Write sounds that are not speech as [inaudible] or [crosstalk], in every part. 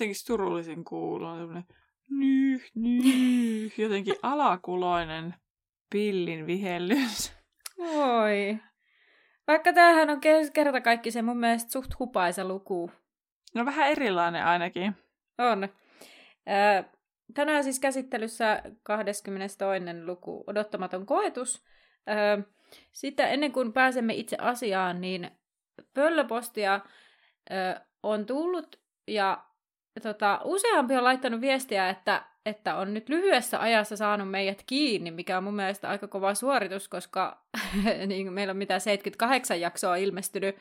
Jotenkin surullisen kuulon. Nyh, nyh, jotenkin [laughs] alakuloinen pillin vihellys. Oi. Vaikka tämähän on kerta kaikki se mun mielestä suht hupaisa luku. No vähän erilainen ainakin. On. Tänään siis käsittelyssä 22. luku, odottamaton koetus. Sitten ennen kuin pääsemme itse asiaan, niin pöllöpostia on tullut ja tota, useampi on laittanut viestiä, että, että on nyt lyhyessä ajassa saanut meidät kiinni, mikä on mun mielestä aika kova suoritus, koska [laughs] niin meillä on mitä 78 jaksoa ilmestynyt,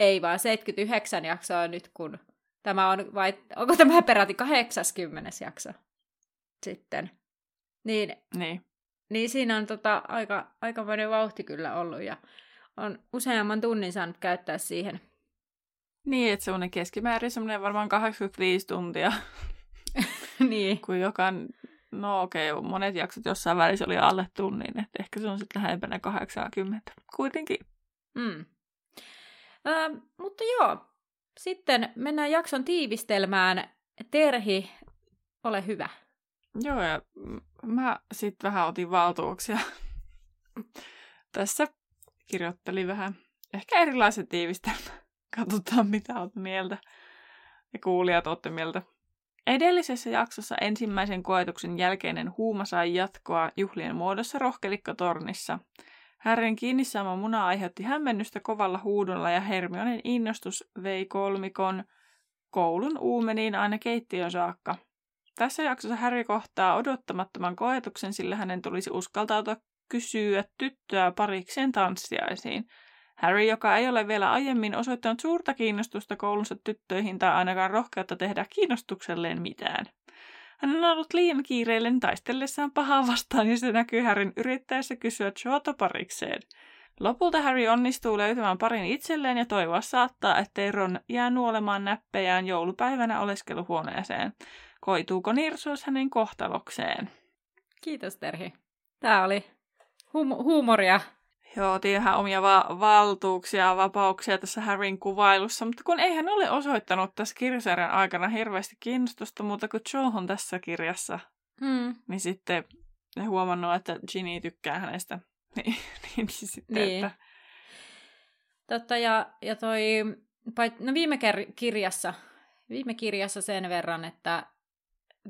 ei vaan 79 jaksoa nyt, kun tämä on, vai onko tämä peräti 80 jakso sitten. Niin, niin. niin siinä on tota, aika, aikamoinen vauhti kyllä ollut ja on useamman tunnin saanut käyttää siihen niin, että semmoinen keskimäärin semmoinen varmaan 85 tuntia. [laughs] niin. Kun joka, no okei, okay, monet jaksot jossain välissä oli alle tunnin, että ehkä se on sitten lähempänä 80. Kuitenkin. Mm. Ö, mutta joo, sitten mennään jakson tiivistelmään. Terhi, ole hyvä. Joo, ja mä sitten vähän otin valtuuksia. [laughs] Tässä kirjoittelin vähän ehkä erilaisen tiivistelmän. Katsotaan, mitä olet mieltä. Ja kuulijat olette mieltä. Edellisessä jaksossa ensimmäisen koetuksen jälkeinen huuma sai jatkoa juhlien muodossa rohkelikkotornissa. Härren kiinni saama muna aiheutti hämmennystä kovalla huudolla ja Hermionen innostus vei kolmikon koulun uumeniin aina keittiön saakka. Tässä jaksossa Harry kohtaa odottamattoman koetuksen, sillä hänen tulisi uskaltautua kysyä tyttöä parikseen tanssiaisiin – Harry, joka ei ole vielä aiemmin osoittanut suurta kiinnostusta koulunsa tyttöihin tai ainakaan rohkeutta tehdä kiinnostukselleen mitään. Hän on ollut liian kiireellen taistellessaan pahaa vastaan ja se näkyy Harryn yrittäessä kysyä Joota parikseen. Lopulta Harry onnistuu löytämään parin itselleen ja toivoa saattaa, ettei Ron jää nuolemaan näppejään joulupäivänä oleskeluhuoneeseen. Koituuko nirsuus hänen kohtalokseen? Kiitos Terhi. Tämä oli hum- huumoria Joo, ihan omia va- valtuuksia ja vapauksia tässä Harryn kuvailussa, mutta kun ei hän ole osoittanut tässä kirjasarjan aikana hirveästi kiinnostusta muuta kuin John tässä kirjassa, hmm. niin sitten huomannut, että Ginny tykkää hänestä. [laughs] niin, niin sitten, niin. Että... Totta, ja, ja toi, no viime kirjassa, viime kirjassa sen verran, että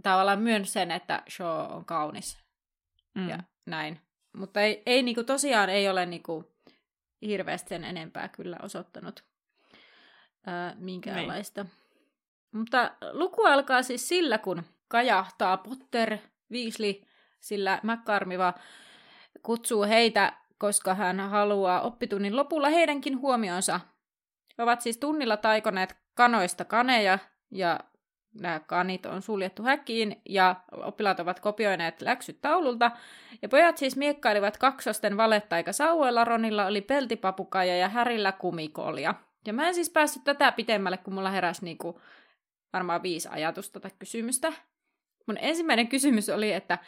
tavallaan myön sen, että Shaw on kaunis. Mm. Ja näin. Mutta ei, ei niinku, tosiaan ei ole niinku, hirveästi sen enempää kyllä osoittanut ää, minkäänlaista. Niin. Mutta luku alkaa siis sillä, kun kajahtaa Potter, Weasley, sillä McCarmiva kutsuu heitä, koska hän haluaa oppitunnin lopulla heidänkin huomionsa. Ovat siis tunnilla taikoneet kanoista kaneja ja nämä kanit on suljettu häkkiin ja oppilaat ovat kopioineet läksyt taululta. Ja pojat siis miekkailivat kaksosten valettaika sauvoilla, Ronilla oli peltipapukaja ja Härillä kumikolia. Ja mä en siis päässyt tätä pitemmälle, kun mulla heräsi niinku varmaan viisi ajatusta tai kysymystä. Mun ensimmäinen kysymys oli, että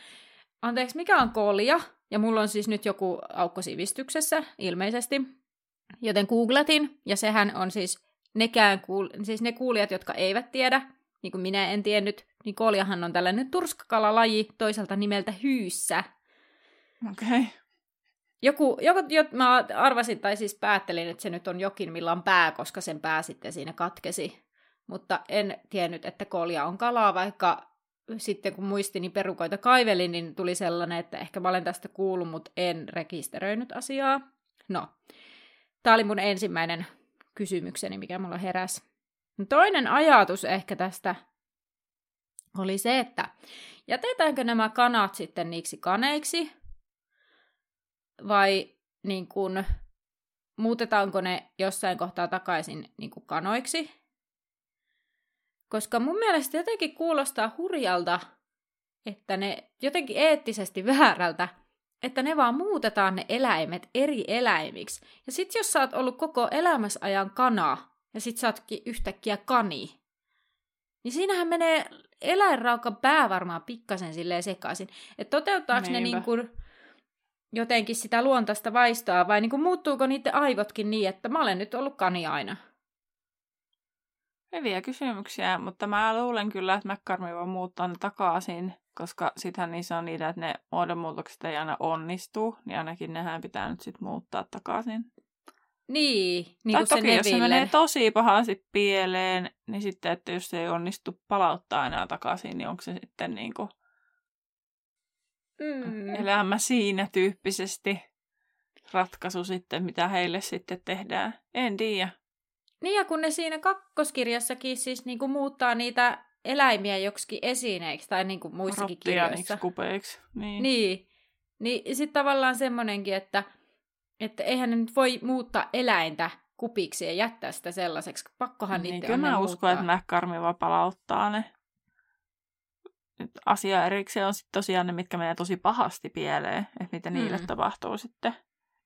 anteeksi, mikä on kolja? Ja mulla on siis nyt joku aukko sivistyksessä, ilmeisesti. Joten googletin, ja sehän on siis nekään kuul- siis ne kuulijat, jotka eivät tiedä, niin kuin minä en tiennyt, niin koljahan on tällainen turskakalalaji toiselta nimeltä hyyssä. Okei. Okay. Joku, joku jo, mä arvasin, tai siis päättelin, että se nyt on jokin, millä on pää, koska sen pää sitten siinä katkesi. Mutta en tiennyt, että kolja on kalaa, vaikka sitten kun muistini perukoita kaivelin, niin tuli sellainen, että ehkä mä olen tästä kuullut, mutta en rekisteröinyt asiaa. No, tämä oli mun ensimmäinen kysymykseni, mikä mulla heräsi. Toinen ajatus ehkä tästä oli se, että jätetäänkö nämä kanat sitten niiksi kaneiksi vai niin kuin muutetaanko ne jossain kohtaa takaisin niin kanoiksi. Koska mun mielestä jotenkin kuulostaa hurjalta, että ne jotenkin eettisesti [laughs] väärältä, että ne vaan muutetaan ne eläimet eri eläimiksi. Ja sit jos sä oot ollut koko elämässä ajan kana, ja sit sä ootkin yhtäkkiä kani, niin siinähän menee eläinraukan pää varmaan pikkasen silleen sekaisin. Että toteuttaako Niinpä. ne niin kuin jotenkin sitä luontaista vaistoa, vai niin kuin muuttuuko niiden aivotkin niin, että mä olen nyt ollut kani aina? Hyviä kysymyksiä, mutta mä luulen kyllä, että McCartney voi muuttaa ne takaisin, koska sittenhän niissä on niitä, että ne muodonmuutokset ei aina onnistu, niin ainakin nehän pitää nyt sitten muuttaa takaisin. Niin, niin kuin toki, se jos se menee tosi pahasti pieleen, niin sitten, että jos se ei onnistu palauttaa enää takaisin, niin onko se sitten niin kuin mm. elämä siinä tyyppisesti ratkaisu sitten, mitä heille sitten tehdään. En tiedä. Niin ja kun ne siinä kakkoskirjassakin siis niinku muuttaa niitä eläimiä joksikin esineiksi tai niinku muissakin kirjoissa. kupeiksi. Niin. niin. Niin sitten tavallaan semmoinenkin, että, että eihän ne nyt voi muuttaa eläintä kupiksi ja jättää sitä sellaiseksi. Pakkohan niin, niitä kyllä mä uskon, että McCarmi vaan palauttaa ne. Nyt asia erikseen on sitten tosiaan ne, mitkä menee tosi pahasti pieleen, että mitä niille mm. tapahtuu sitten.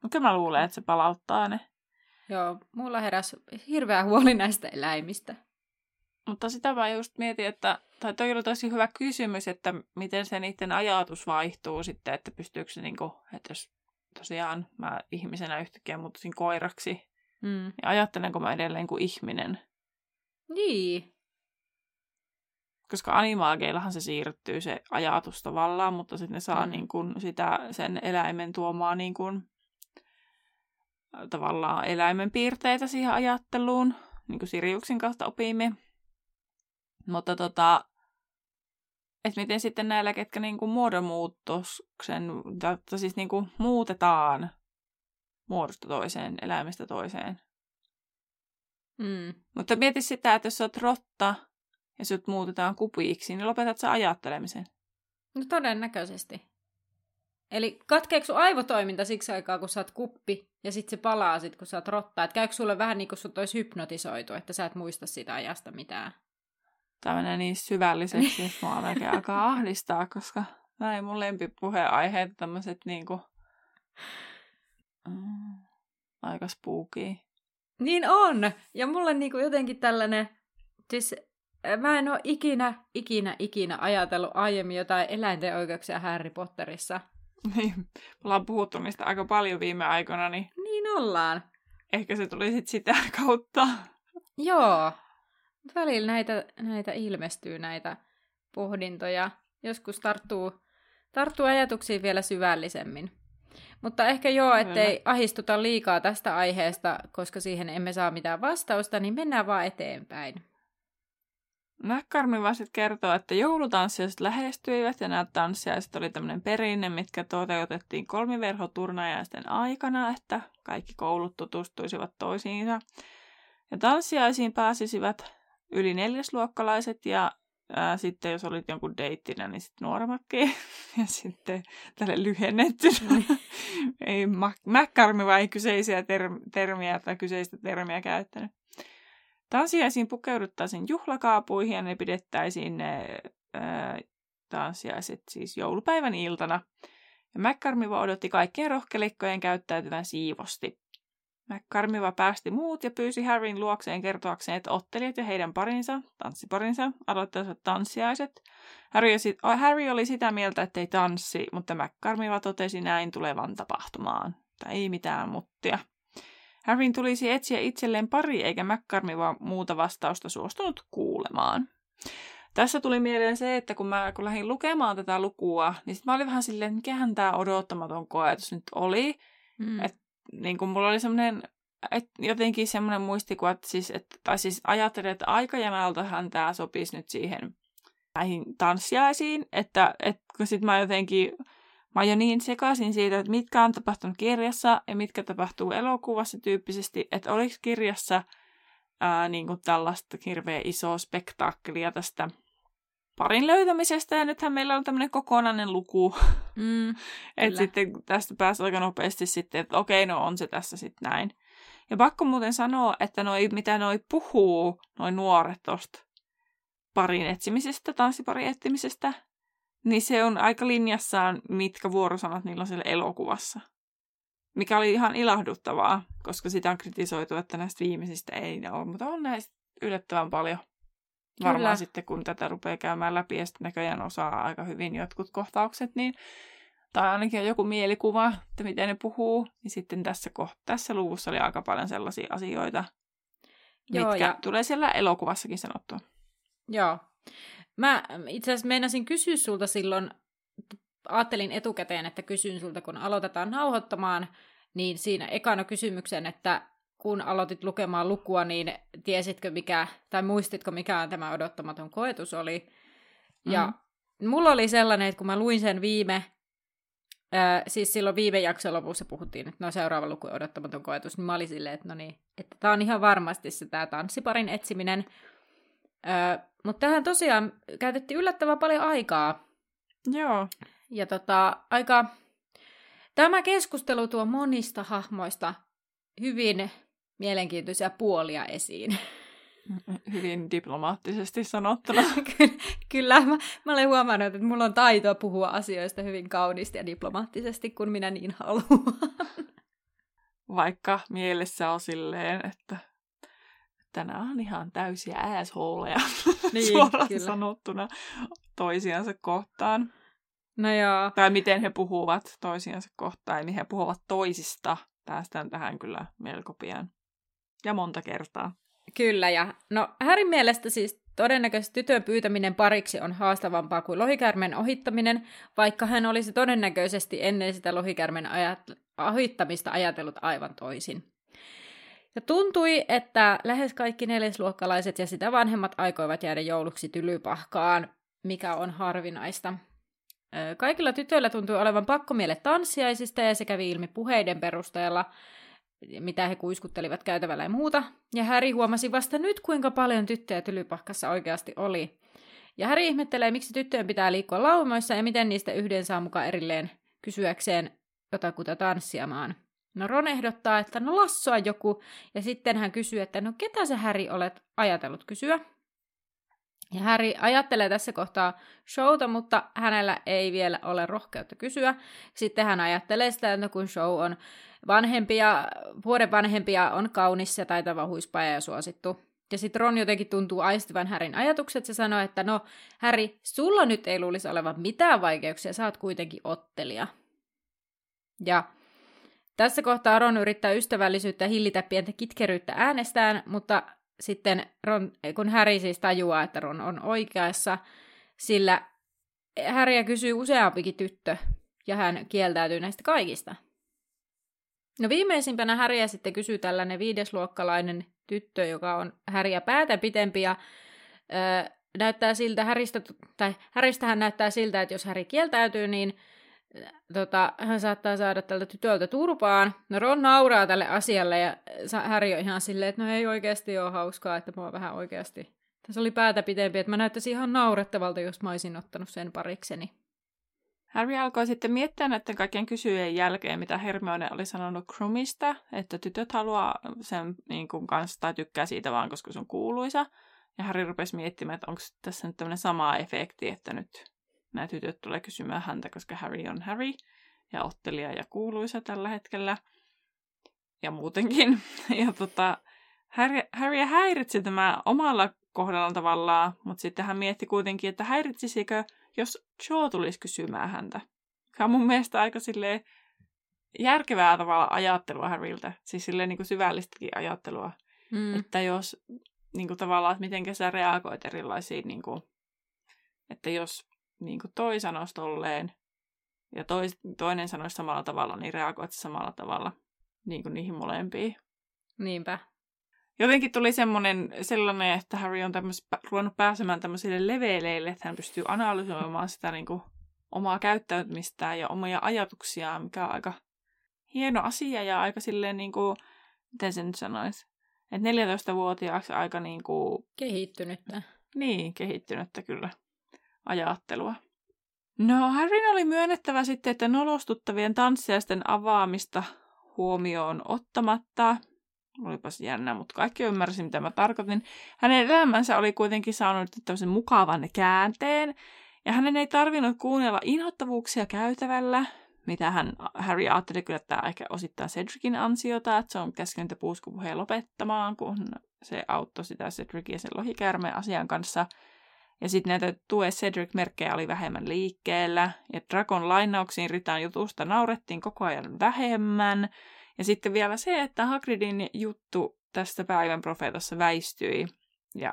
No kyllä mä luulen, että se palauttaa ne. Joo, mulla heräsi hirveä huoli näistä eläimistä. Mutta sitä mä just mietin, että tai toi oli tosi hyvä kysymys, että miten se niiden ajatus vaihtuu sitten, että pystyykö se niinku, että jos tosiaan mä ihmisenä yhtäkkiä muuttuisin koiraksi, mm. niin ajattelenko mä edelleen kuin ihminen? Niin. Koska animaageillahan se siirtyy se ajatus tavallaan, mutta sitten ne saa mm. niin kuin sitä, sen eläimen tuomaan niin kuin tavallaan eläimen piirteitä siihen ajatteluun, niin kuin Siriuksin kautta opimme. Mutta tota, että miten sitten näillä, ketkä niin kuin muodonmuutoksen, tai siis niin kuin muutetaan muodosta toiseen, eläimestä toiseen. Mm. Mutta mieti sitä, että jos sä oot rotta ja sut muutetaan kupiiksi, niin lopetat sä ajattelemisen. No todennäköisesti. Eli katkeeko sun aivotoiminta siksi aikaa, kun sä oot kuppi, ja sitten se palaa sit, kun sä oot rotta? Että käykö sulle vähän niin kuin sut olisi hypnotisoitu, että sä et muista sitä ajasta mitään? Tämä menee niin syvälliseksi, että mua melkein alkaa [laughs] ahdistaa, koska näin mun lempipuheenaiheet tämmöiset niinku... Mm, aika spooky. Niin on! Ja mulle niinku jotenkin tällainen... Siis mä en ole ikinä, ikinä, ikinä ajatellut aiemmin jotain eläinten oikeuksia Harry Potterissa – Niin, me ollaan puhuttu niistä aika paljon viime aikoina, niin... Niin ollaan. Ehkä se tuli sitten sitä kautta. Joo. Välillä näitä, näitä ilmestyy, näitä pohdintoja. Joskus tarttuu, tarttuu ajatuksiin vielä syvällisemmin. Mutta ehkä joo, ettei ahistuta liikaa tästä aiheesta, koska siihen emme saa mitään vastausta, niin mennään vaan eteenpäin. Näkkarmi vaan sitten kertoo, että joulutanssijaiset lähestyivät ja nämä tanssijaiset oli tämmöinen perinne, mitkä toteutettiin kolmiverhoturnajaisten aikana, että kaikki koulut tutustuisivat toisiinsa. Ja tanssijaisiin pääsisivät yli neljäsluokkalaiset ja ää, sitten jos olit jonkun deittinä, niin sitten nuoremmatkin. [laughs] Ja sitten tälle lyhennettynä. Mm. [laughs] ei, Mäkkarmi vai kyseisiä ter- termiä tai kyseistä termiä käyttänyt. Tanssiaisiin pukeuduttaisiin juhlakaapuihin ja ne pidettäisiin ne ää, tanssiaiset siis joulupäivän iltana. Ja odotti kaikkien rohkelikkojen käyttäytyvän siivosti. McCarmiva päästi muut ja pyysi Harryn luokseen kertoakseen, että ottelijat ja heidän parinsa, tanssiparinsa, aloittaisivat tanssiaiset. Harry, Harry oli sitä mieltä, että ei tanssi, mutta McCarmiva totesi näin tulevan tapahtumaan. Tai ei mitään muttia. Harryn tulisi etsiä itselleen pari, eikä McCarmi vaan muuta vastausta suostunut kuulemaan. Tässä tuli mieleen se, että kun mä kun lähdin lukemaan tätä lukua, niin sit mä olin vähän silleen, että mikähän tämä odottamaton koetus nyt oli. Mm. Et, niin kun mulla oli semmoinen et jotenkin semmoinen muistikuva, että siis, et, tai siis ajattelin, että aikajanaltahan tämä sopisi nyt siihen näihin tanssiaisiin, että et, kun sit mä jotenkin Mä jo niin sekaisin siitä, että mitkä on tapahtunut kirjassa ja mitkä tapahtuu elokuvassa tyyppisesti, että oliko kirjassa ää, niin kuin tällaista hirveän isoa spektaakkelia tästä parin löytämisestä, ja nythän meillä on tämmöinen kokonainen luku. Mm, [laughs] että sitten tästä pääsi aika nopeasti sitten, että okei, no on se tässä sitten näin. Ja pakko muuten sanoa, että noi, mitä noi puhuu, noin nuoret tosta parin etsimisestä, tanssiparin etsimisestä, niin se on aika linjassaan, mitkä vuorosanat niillä on siellä elokuvassa. Mikä oli ihan ilahduttavaa, koska sitä on kritisoitu, että näistä viimeisistä ei ole, mutta on näistä yllättävän paljon. Varmaan Kyllä. sitten, kun tätä rupeaa käymään läpi ja sitten näköjään osaa aika hyvin jotkut kohtaukset, niin tai ainakin on joku mielikuva, että miten ne puhuu, niin sitten tässä, koht- tässä luvussa oli aika paljon sellaisia asioita, Joo, mitkä ja... tulee siellä elokuvassakin sanottua. Joo. Mä itse asiassa meinasin kysyä sulta silloin, ajattelin etukäteen, että kysyn sulta, kun aloitetaan nauhoittamaan, niin siinä ekana kysymyksen, että kun aloitit lukemaan lukua, niin tiesitkö mikä, tai muistitko mikä tämä odottamaton koetus oli. Ja mm-hmm. mulla oli sellainen, että kun mä luin sen viime, äh, siis silloin viime jakson lopussa puhuttiin, että no seuraava luku odottamaton koetus, niin mä olin silleen, että no niin, että tämä on ihan varmasti se tämä tanssiparin etsiminen. Äh, mutta tähän tosiaan käytettiin yllättävän paljon aikaa. Joo. Ja tota, aika... Tämä keskustelu tuo monista hahmoista hyvin mielenkiintoisia puolia esiin. [laughs] Hyvin diplomaattisesti [laughs] sanottuna. Kyllä, mä, mä olen huomannut, että mulla on taitoa puhua asioista hyvin kauniisti ja diplomaattisesti, kun minä niin haluan. Vaikka mielessä on silleen, että tänään on ihan täysiä assholeja [laughs] niin, suoraan kyllä. sanottuna toisiansa kohtaan. No joo. Tai miten he puhuvat toisiansa kohtaan, niin he puhuvat toisista. Päästään tähän kyllä melko pian. Ja monta kertaa. Kyllä, ja no Härin mielestä siis todennäköisesti tytön pyytäminen pariksi on haastavampaa kuin lohikärmen ohittaminen, vaikka hän olisi todennäköisesti ennen sitä lohikärmen ajat- ohittamista ajatellut aivan toisin. Ja tuntui, että lähes kaikki neljäsluokkalaiset ja sitä vanhemmat aikoivat jäädä jouluksi tylypahkaan, mikä on harvinaista. Kaikilla tytöillä tuntui olevan pakkomielle tanssiaisista ja se kävi ilmi puheiden perusteella, mitä he kuiskuttelivat käytävällä ja muuta. Ja Häri huomasi vasta nyt, kuinka paljon tyttöjä tylypahkassa oikeasti oli. Ja Häri ihmettelee, miksi tyttöjen pitää liikkua laumoissa ja miten niistä yhden saa mukaan erilleen kysyäkseen jotakuta tanssiamaan. No Ron ehdottaa, että no lassoa joku, ja sitten hän kysyy, että no ketä sä Häri olet ajatellut kysyä? Ja Häri ajattelee tässä kohtaa showta, mutta hänellä ei vielä ole rohkeutta kysyä. Sitten hän ajattelee sitä, että no kun show on vanhempia, vuoden vanhempia, on kaunis ja taitava huispaja ja suosittu. Ja sitten Ron jotenkin tuntuu aistivan Härin ajatukset ja sanoo, että no Häri, sulla nyt ei luulisi olevan mitään vaikeuksia, sä oot kuitenkin ottelija. Ja tässä kohtaa Ron yrittää ystävällisyyttä hillitä pientä kitkeryyttä äänestään, mutta sitten Ron, kun Harry siis tajuaa, että Ron on oikeassa, sillä Harryä kysyy useampikin tyttö, ja hän kieltäytyy näistä kaikista. No viimeisimpänä Häriä sitten kysyy tällainen viidesluokkalainen tyttö, joka on Häriä päätä pitempi ja öö, näyttää siltä, Häristä, tai Häristähän näyttää siltä, että jos Häri kieltäytyy, niin tota, hän saattaa saada tältä tytöltä turpaan. No Ron nauraa tälle asialle ja Harry on ihan silleen, että no ei oikeasti ole hauskaa, että mua vähän oikeasti. Tässä oli päätä pitempi, että mä näyttäisin ihan naurettavalta, jos mä olisin ottanut sen parikseni. Harry alkoi sitten miettiä näiden kaikkien kysyjien jälkeen, mitä Hermione oli sanonut Krumista, että tytöt haluaa sen niin kuin, kanssa tai tykkää siitä vaan, koska se on kuuluisa. Ja Harry rupesi miettimään, että onko tässä nyt tämmöinen sama efekti, että nyt nämä tytöt tulee kysymään häntä, koska Harry on Harry ja ottelija ja kuuluisa tällä hetkellä. Ja muutenkin. [laughs] Ja tota, Harry, Harry häiritsi tämä omalla kohdalla tavallaan, mutta sitten hän mietti kuitenkin, että häiritsisikö, jos Joe tulisi kysymään häntä. Tämä on mun mielestä aika silleen järkevää tavalla ajattelua Harryltä, siis silleen niin kuin syvällistäkin ajattelua. Mm. Että jos niin kuin tavallaan, että miten sä reagoit erilaisiin, niin kuin, että jos niin kuin toi sanoisi tolleen, ja toi, toinen sanoisi samalla tavalla, niin reagoit samalla tavalla niin kuin niihin molempiin. Niinpä. Jotenkin tuli semmoinen, sellainen, että Harry on tämmöis, ruvennut pääsemään tämmöisille leveleille, että hän pystyy analysoimaan sitä niin kuin, omaa käyttäytymistään ja omia ajatuksiaan, mikä on aika hieno asia ja aika silleen, niin kuin, miten se nyt sanoisi, että 14-vuotiaaksi aika niin kuin... Kehittynyttä. Niin, kehittynyttä kyllä ajattelua. No, Harryn oli myönnettävä sitten, että nolostuttavien tanssiaisten avaamista huomioon ottamatta olipas jännä, mutta kaikki ymmärsi, mitä mä tarkoitin. Hänen elämänsä oli kuitenkin saanut tämmöisen mukavan käänteen, ja hänen ei tarvinnut kuunnella inhottavuuksia käytävällä, mitä hän, Harry ajatteli kyllä, että tämä ehkä osittain Cedricin ansiota, että se on käskenyt puuskupuheen lopettamaan, kun se auttoi sitä Cedricin sen lohikäärmeen asian kanssa. Ja sitten näitä tue Cedric-merkkejä oli vähemmän liikkeellä, ja Dragon lainauksiin Ritan jutusta naurettiin koko ajan vähemmän. Ja sitten vielä se, että Hagridin juttu tästä päivän profeetassa väistyi, ja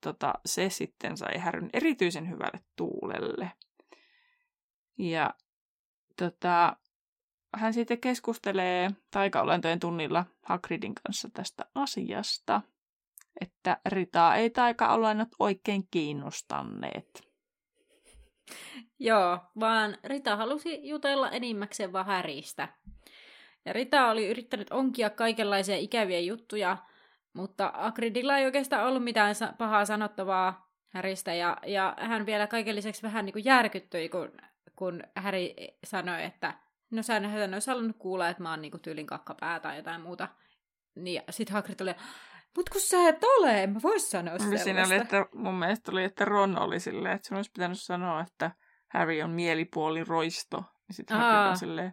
tota, se sitten sai Häryn erityisen hyvälle tuulelle. Ja tota, hän sitten keskustelee taikaolentojen tunnilla Hagridin kanssa tästä asiasta, että Ritaa ei taikaolennot oikein kiinnostaneet. Joo, vaan Rita halusi jutella enimmäkseen vaan Häristä. Ja Rita oli yrittänyt onkia kaikenlaisia ikäviä juttuja, mutta Akridilla ei oikeastaan ollut mitään pahaa sanottavaa Häristä, ja, ja hän vielä kaiken lisäksi vähän niin kuin järkyttyi, kun kun Häri sanoi, että no sä en olisi halunnut kuulla, että mä oon niinku tyylin kakkapää tai jotain muuta. Niin sit Hagrid oli, mut kun sä et ole, mä vois sanoa sellaista. Siinä oli, että mun mielestä oli, että Ron oli silleen, että sun olisi pitänyt sanoa, että Harry on mielipuoli roisto. Ja sitten Hagrid on silleen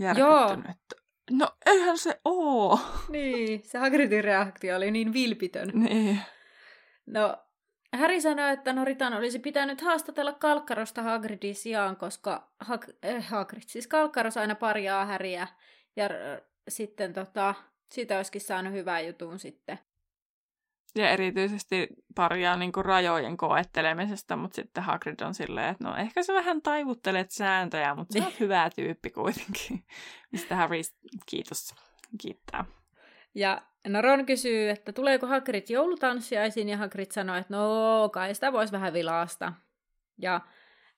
järkyttynyt, että no eihän se oo. Niin, se Hagridin reaktio oli niin vilpitön. Niin. No, Häri sanoi, että Noritan olisi pitänyt haastatella Kalkkarosta Hagridin sijaan, koska Hag- eh, Hagrid, siis Kalkkaros aina parjaa Häriä, ja r- sitten tota, siitä olisikin saanut hyvän jutun sitten. Ja erityisesti parjaa niin kuin rajojen koettelemisesta, mutta sitten Hagrid on silleen, että no ehkä sä vähän taivuttelet sääntöjä, mutta sä oot [laughs] hyvä tyyppi kuitenkin. Mistä Harry, kiitos, kiittää. Ja no Ron kysyy, että tuleeko Hagrid joulutanssiaisiin, ja Hagrid sanoo, että no kai sitä voisi vähän vilaasta. Ja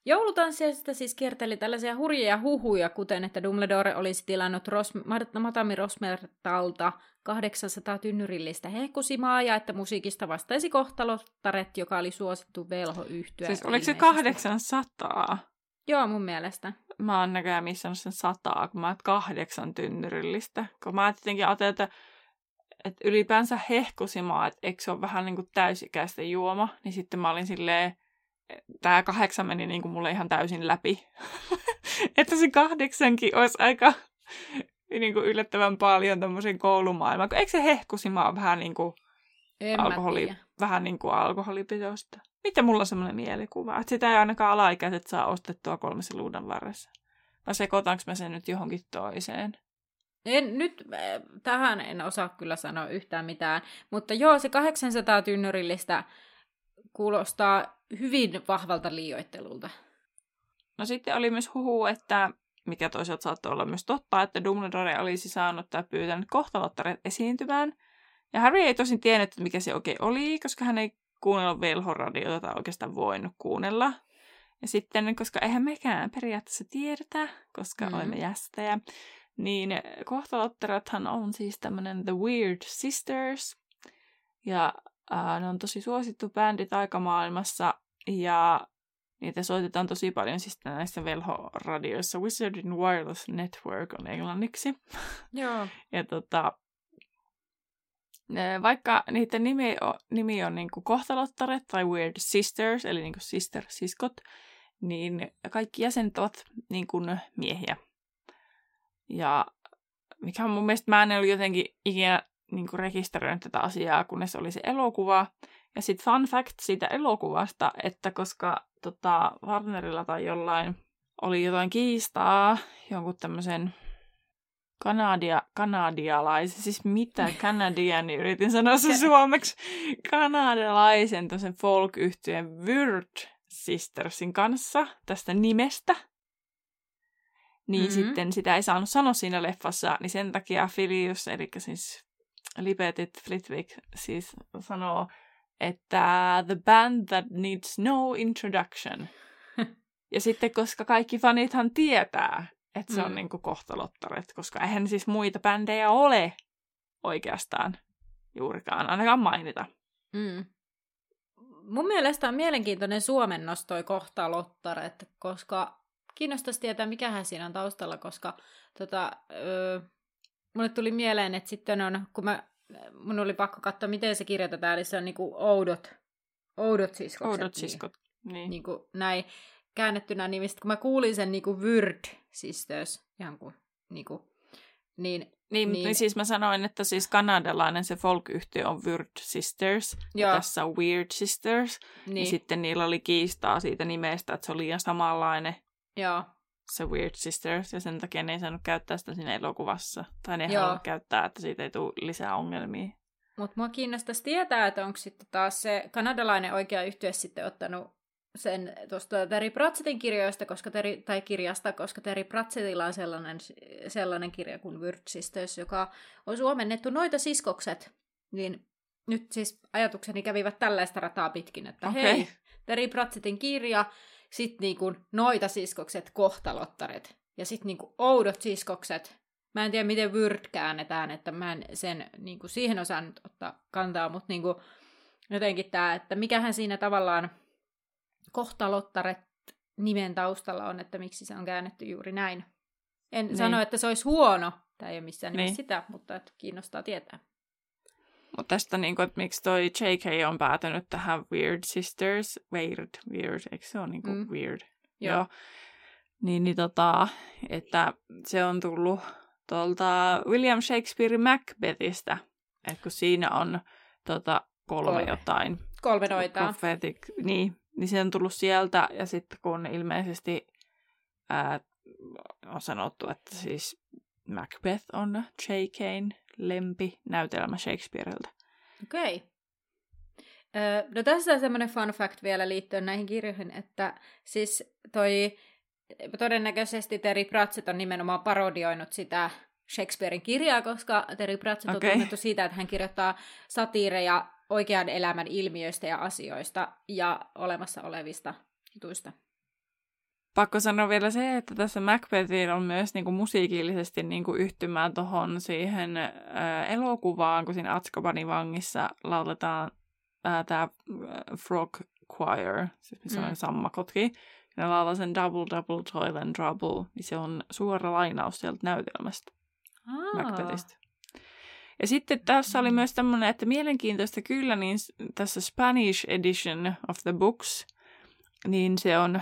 joulutanssiaisista siis kierteli tällaisia hurjia huhuja, kuten että Dumbledore olisi tilannut Ros- Matami Rosmertalta 800 tynnyrillistä hehkusimaa ja että musiikista vastaisi kohtalottaret, joka oli suosittu velho yhtyä. Siis oliko se 800? Joo, mun mielestä. Mä oon näköjään missannut sen sataa, kun mä oon kahdeksan tynnyrillistä. Kun mä tietenkin ajattelin, että että ylipäänsä hehkusimaa, että eikö se ole vähän niin kuin täysikäistä juoma, niin sitten mä olin silleen, tämä kahdeksan meni niin kuin mulle ihan täysin läpi. [laughs] että se kahdeksankin olisi aika niin kuin yllättävän paljon tämmöisen koulumaailman. Eikö se hehkusima ole vähän niin kuin alkoholi, vähän niin kuin alkoholipitoista? Miten mulla on semmoinen mielikuva? Että sitä ei ainakaan alaikäiset saa ostettua kolmessa luudan varressa. Vai sekoitanko mä sen nyt johonkin toiseen? En, nyt äh, tähän en osaa kyllä sanoa yhtään mitään, mutta joo, se 800 tynnyrillistä kuulostaa hyvin vahvalta liioittelulta. No sitten oli myös huhu, että mikä toisaalta saattoi olla myös totta, että Dumbledore olisi saanut tai pyytänyt kohtalottaret esiintymään. Ja Harry ei tosin tiennyt, että mikä se oikein oli, koska hän ei kuunnellut velhoradiota tai oikeastaan voinut kuunnella. Ja sitten, koska eihän mekään periaatteessa tiedetä, koska mm. olemme jästejä, niin kohtalotterathan on siis tämmöinen The Weird Sisters. Ja äh, ne on tosi suosittu bändi taikamaailmassa. Ja niitä soitetaan tosi paljon siis näissä velhoradioissa. Wizarding Wireless Network on englanniksi. [laughs] Joo. ja tota, vaikka niiden nimi on, nimi on niinku kohtalottaret tai Weird Sisters, eli niinku sister-siskot, niin kaikki jäsenet ovat niinku miehiä. Ja mikä mun mielestä mä en ollut jotenkin ikinä niin kuin rekisteröinyt tätä asiaa, kunnes oli se elokuva. Ja sitten fun fact siitä elokuvasta, että koska tota, Warnerilla tai jollain oli jotain kiistaa jonkun tämmöisen Kanadia, kanadialaisen, siis mitä [laughs] Kanadian, niin yritin sanoa se suomeksi, kanadalaisen tämmöisen folk yhtyeen Wyrd Sistersin kanssa tästä nimestä niin mm-hmm. sitten sitä ei saanut sanoa siinä leffassa, niin sen takia Filius, eli siis Lipetit Flitwick, siis sanoo, että the band that needs no introduction. [laughs] ja sitten, koska kaikki fanithan tietää, että se mm. on niinku kohtalottaret, koska eihän siis muita bändejä ole oikeastaan juurikaan, ainakaan mainita. Mm. Mun mielestä on mielenkiintoinen suomennos toi kohtalottaret, koska kiinnostaisi tietää, mikähän siinä on taustalla, koska tota, öö, mulle tuli mieleen, että sitten on, kun mä, mun oli pakko katsoa, miten se kirjoitetaan, eli se on niinku oudot, oudot siskokset. Oudot siskot, niin. Niin, niin kuin näin käännettynä nimistä, kun mä kuulin sen niinku Word Sisters, ihan kuin, niinku, niin, Niin, niin, niin siis mä sanoin, että siis kanadalainen se folk on Weird Sisters, ja Joo. tässä on Weird Sisters, niin, ja sitten niillä oli kiistaa siitä nimestä, että se oli liian samanlainen joo, se Weird Sisters, ja sen takia ne ei saanut käyttää sitä siinä elokuvassa. Tai ne ei Joo. halunnut käyttää, että siitä ei tule lisää ongelmia. Mutta mua kiinnostaisi tietää, että onko sitten taas se kanadalainen oikea yhtye sitten ottanut sen tuosta Terry Pratchettin kirjoista, koska Terry, tai kirjasta, koska Terry Pratchettilla on sellainen, sellainen kirja kuin Word Sisters, joka on suomennettu noita siskokset. Niin nyt siis ajatukseni kävivät tällaista rataa pitkin, että Okei. hei, Terry Pratchettin kirja, sitten niinku noita siskokset, kohtalottaret, ja sitten niinku oudot siskokset, Mä en tiedä, miten Word käännetään, että mä en sen niinku siihen osaan nyt ottaa kantaa, mutta niinku, jotenkin tämä, että mikähän siinä tavallaan kohtalottaret nimen taustalla on, että miksi se on käännetty juuri näin. En Niin. sano, että se olisi huono, tämä ei ole missään nimessä Niin. sitä, mutta että kiinnostaa tietää. Mutta tästä, niin kuin, että miksi toi JK on päätynyt tähän Weird Sisters, Weird, Weird, eikö se ole niin kuin Mm. Weird? Joo. Joo. Niin, niin tota, että se on tullut tuolta William Shakespeare Macbethistä, että kun siinä on tota, kolme, Kolme. jotain Kolme noitaa. prophetic, niin, niin se on tullut sieltä, ja sitten kun ilmeisesti ää, on sanottu, että siis Macbeth on J.K.'n lempi näytelmä Shakespeareltä. Okei. Öö, no tässä on semmoinen fun fact vielä liittyen näihin kirjoihin, että siis toi todennäköisesti Terry Pratchett on nimenomaan parodioinut sitä Shakespearein kirjaa, koska Terry Pratchett Okei. on tunnettu siitä, että hän kirjoittaa satiireja oikean elämän ilmiöistä ja asioista ja olemassa olevista jutuista. Pakko sanoa vielä se, että tässä Macbethillä on myös niinku musiikillisesti niinku yhtymää tuohon siihen ää, elokuvaan, kun siinä Azkabanin vangissa lauletaan tämä Frog Choir, siis missä Mm. on sammakotki. Ja ne laulaa sen Double Double Toil and Trouble, niin se on suora lainaus sieltä näytelmästä Macbethistä. Ja sitten tässä oli myös tämmöinen, että mielenkiintoista kyllä, niin tässä Spanish edition of the books, niin se on,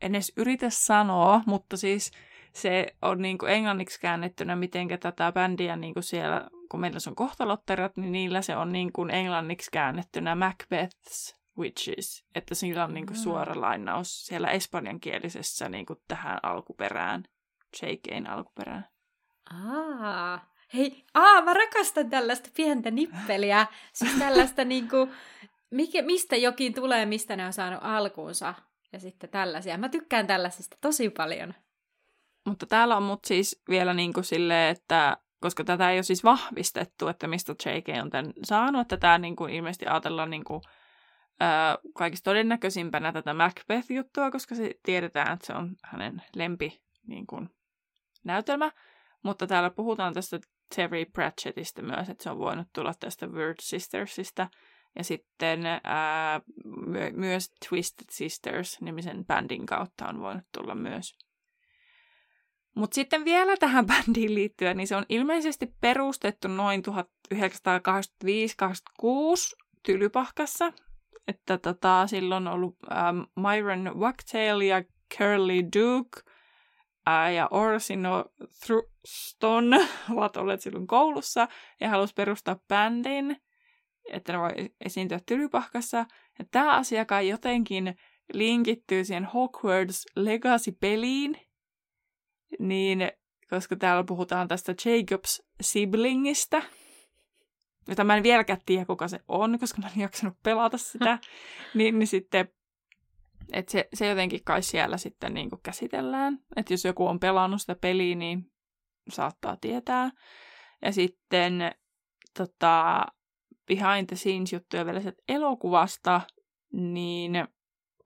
en edes yritä sanoa, mutta siis se on niin kuin englanniksi käännettynä, miten tätä bändiä niin kuin siellä, kun meillä on kohtalotterat, niin niillä se on niin kuin englanniksi käännettynä Macbeth's Witches, että sillä on niin kuin Ah. suora lainaus siellä espanjankielisessä niin kuin tähän alkuperään, JKn alkuperään. Aa, hei, aa, mä rakastan tällaista pientä nippeliä. Siis tällaista [laughs] niinku, mikä, mistä jokin tulee, mistä ne on saanut alkuunsa. Ja sitten tällaisia. Mä tykkään tällaisista tosi paljon. Mutta täällä on mut siis vielä niin kuin silleen, että koska tätä ei ole siis vahvistettu, että mistä JK on tämän saanut, että tämä niin kuin ilmeisesti ajatellaan niin kuin, ää, kaikista todennäköisimpänä tätä Macbeth-juttua, koska se tiedetään, että se on hänen lempi niin kuin, näytelmä. Mutta täällä puhutaan tästä Terry Pratchettista myös, että se on voinut tulla tästä Word Sistersista. Ja sitten ää, my- myös Twisted Sisters-nimisen bändin kautta on voinut tulla myös. Mutta sitten vielä tähän [laughs] bändiin liittyen, niin se on ilmeisesti perustettu noin 1985-86 Tylypahkassa. Että tota, silloin on ollut ähm, Myron Wagtail ja Curly Duke ää, ja Orsino Thruston [laughs] ovat olleet silloin koulussa ja halusi perustaa bändin, että ne voi esiintyä Tylypahkassa. Ja tämä asia kai jotenkin linkittyy siihen Hogwarts Legacy-peliin, niin koska täällä puhutaan tästä Jacobs siblingistä, jota mä en vieläkään tiedä, kuka se on, koska mä en jaksanut pelata sitä, [laughs] niin, niin sitten, että se, se jotenkin kai siellä sitten niin kuin käsitellään. Että jos joku on pelannut sitä peliä, niin saattaa tietää. Ja sitten tota, behind the scenes juttuja vielä sieltä elokuvasta, niin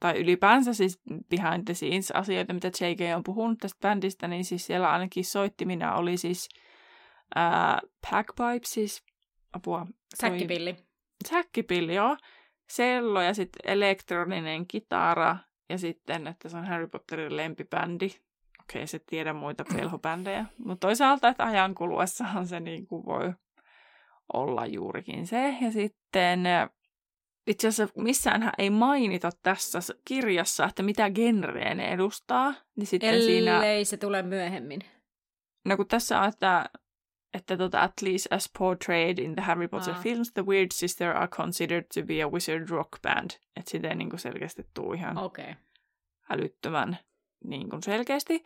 tai ylipäänsä siis behind the scenes asioita, mitä JK on puhunut tästä bändistä, niin siis siellä ainakin soittimina oli siis ää, Packpipe, siis apua. toi- Säkkipilli. Säkkipilli, joo. Sello ja sitten elektroninen kitara ja sitten, että se on Harry Potterin lempibändi. okei, se tiedä muita velhobändejä. Mutta toisaalta, että ajan kuluessahan se niin kuin voi olla juurikin se. Ja sitten itse asiassa missään ei mainita tässä kirjassa, että mitä genreä ne edustaa. Niin sitten Ellei siinä, se tule myöhemmin. no kun tässä on, että, että tota, at least as portrayed in the Harry Potter Aa. films, the Weird Sister are considered to be a wizard rock band. Että sitä ei niin kuin selkeästi tule ihan Okei. Okay. älyttömän niin kuin selkeästi.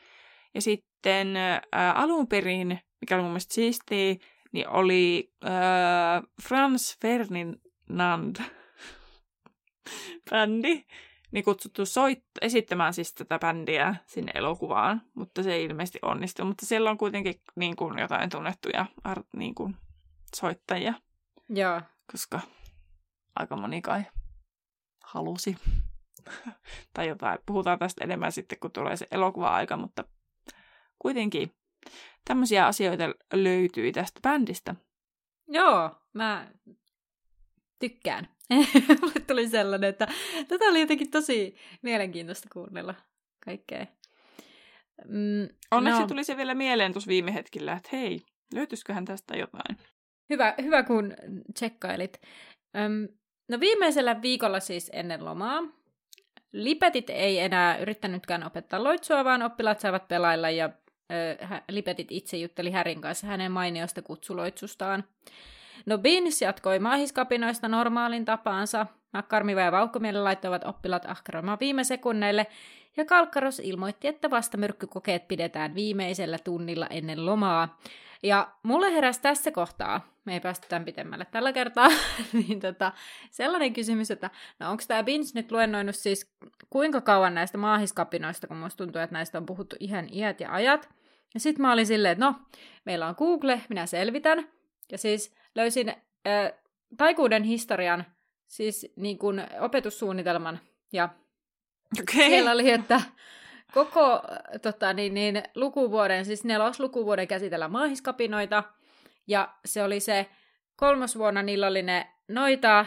Ja sitten ää, alun perin, mikä oli mun mielestä siistiä, niin oli ää, Franz Ferdinand [laughs] bändi, niin kutsuttu soit, esittämään siis tätä bändiä sinne elokuvaan, mutta se ei ilmeisesti onnistu. Mutta siellä on kuitenkin niin kuin jotain tunnettuja art, niin kuin soittajia, Joo. koska aika moni kai halusi. [laughs] tai jotain. Puhutaan tästä enemmän sitten, kun tulee se elokuva-aika, mutta kuitenkin tämmöisiä asioita löytyi tästä bändistä. Joo, mä tykkään. [laughs] Mulle tuli sellainen, että tätä oli jotenkin tosi mielenkiintoista kuunnella kaikkea. Mm, Onneksi no, tuli se vielä mieleen tuossa viime hetkellä, että hei, löytyisiköhän tästä jotain. hyvä, hyvä, kun tsekkailit. Öm, no viimeisellä viikolla siis ennen lomaa Lipetit ei enää yrittänytkään opettaa loitsua, vaan oppilaat saivat pelailla ja hä- Lipetit itse jutteli Härin kanssa hänen mainiosta kutsuloitsustaan. No Beans jatkoi maahiskapinoista normaalin tapaansa. Makkarmiva ja Vauhkomieli laittoivat oppilaat ahkeramaan viime sekunneille, ja Kalkkaros ilmoitti, että vastamyrkkykokeet pidetään viimeisellä tunnilla ennen lomaa. Ja mulle heräsi tässä kohtaa, me ei päästä tämän pitemmälle tällä kertaa, [laughs] niin tota, sellainen kysymys, että no onko tämä Bins nyt luennoinut siis kuinka kauan näistä maahiskapinoista, kun musta tuntuu, että näistä on puhuttu ihan iät ja ajat. Ja sitten mä olin silleen, että no, meillä on Google, minä selvitän. Ja siis löysin äh, taikuuden historian, siis niin kuin opetussuunnitelman, ja Okei. siellä oli, että koko tota, niin, niin, lukuvuoden, siis neloslukuvuoden käsitellä maahiskapinoita, ja se oli se kolmosvuonna niillä oli ne noita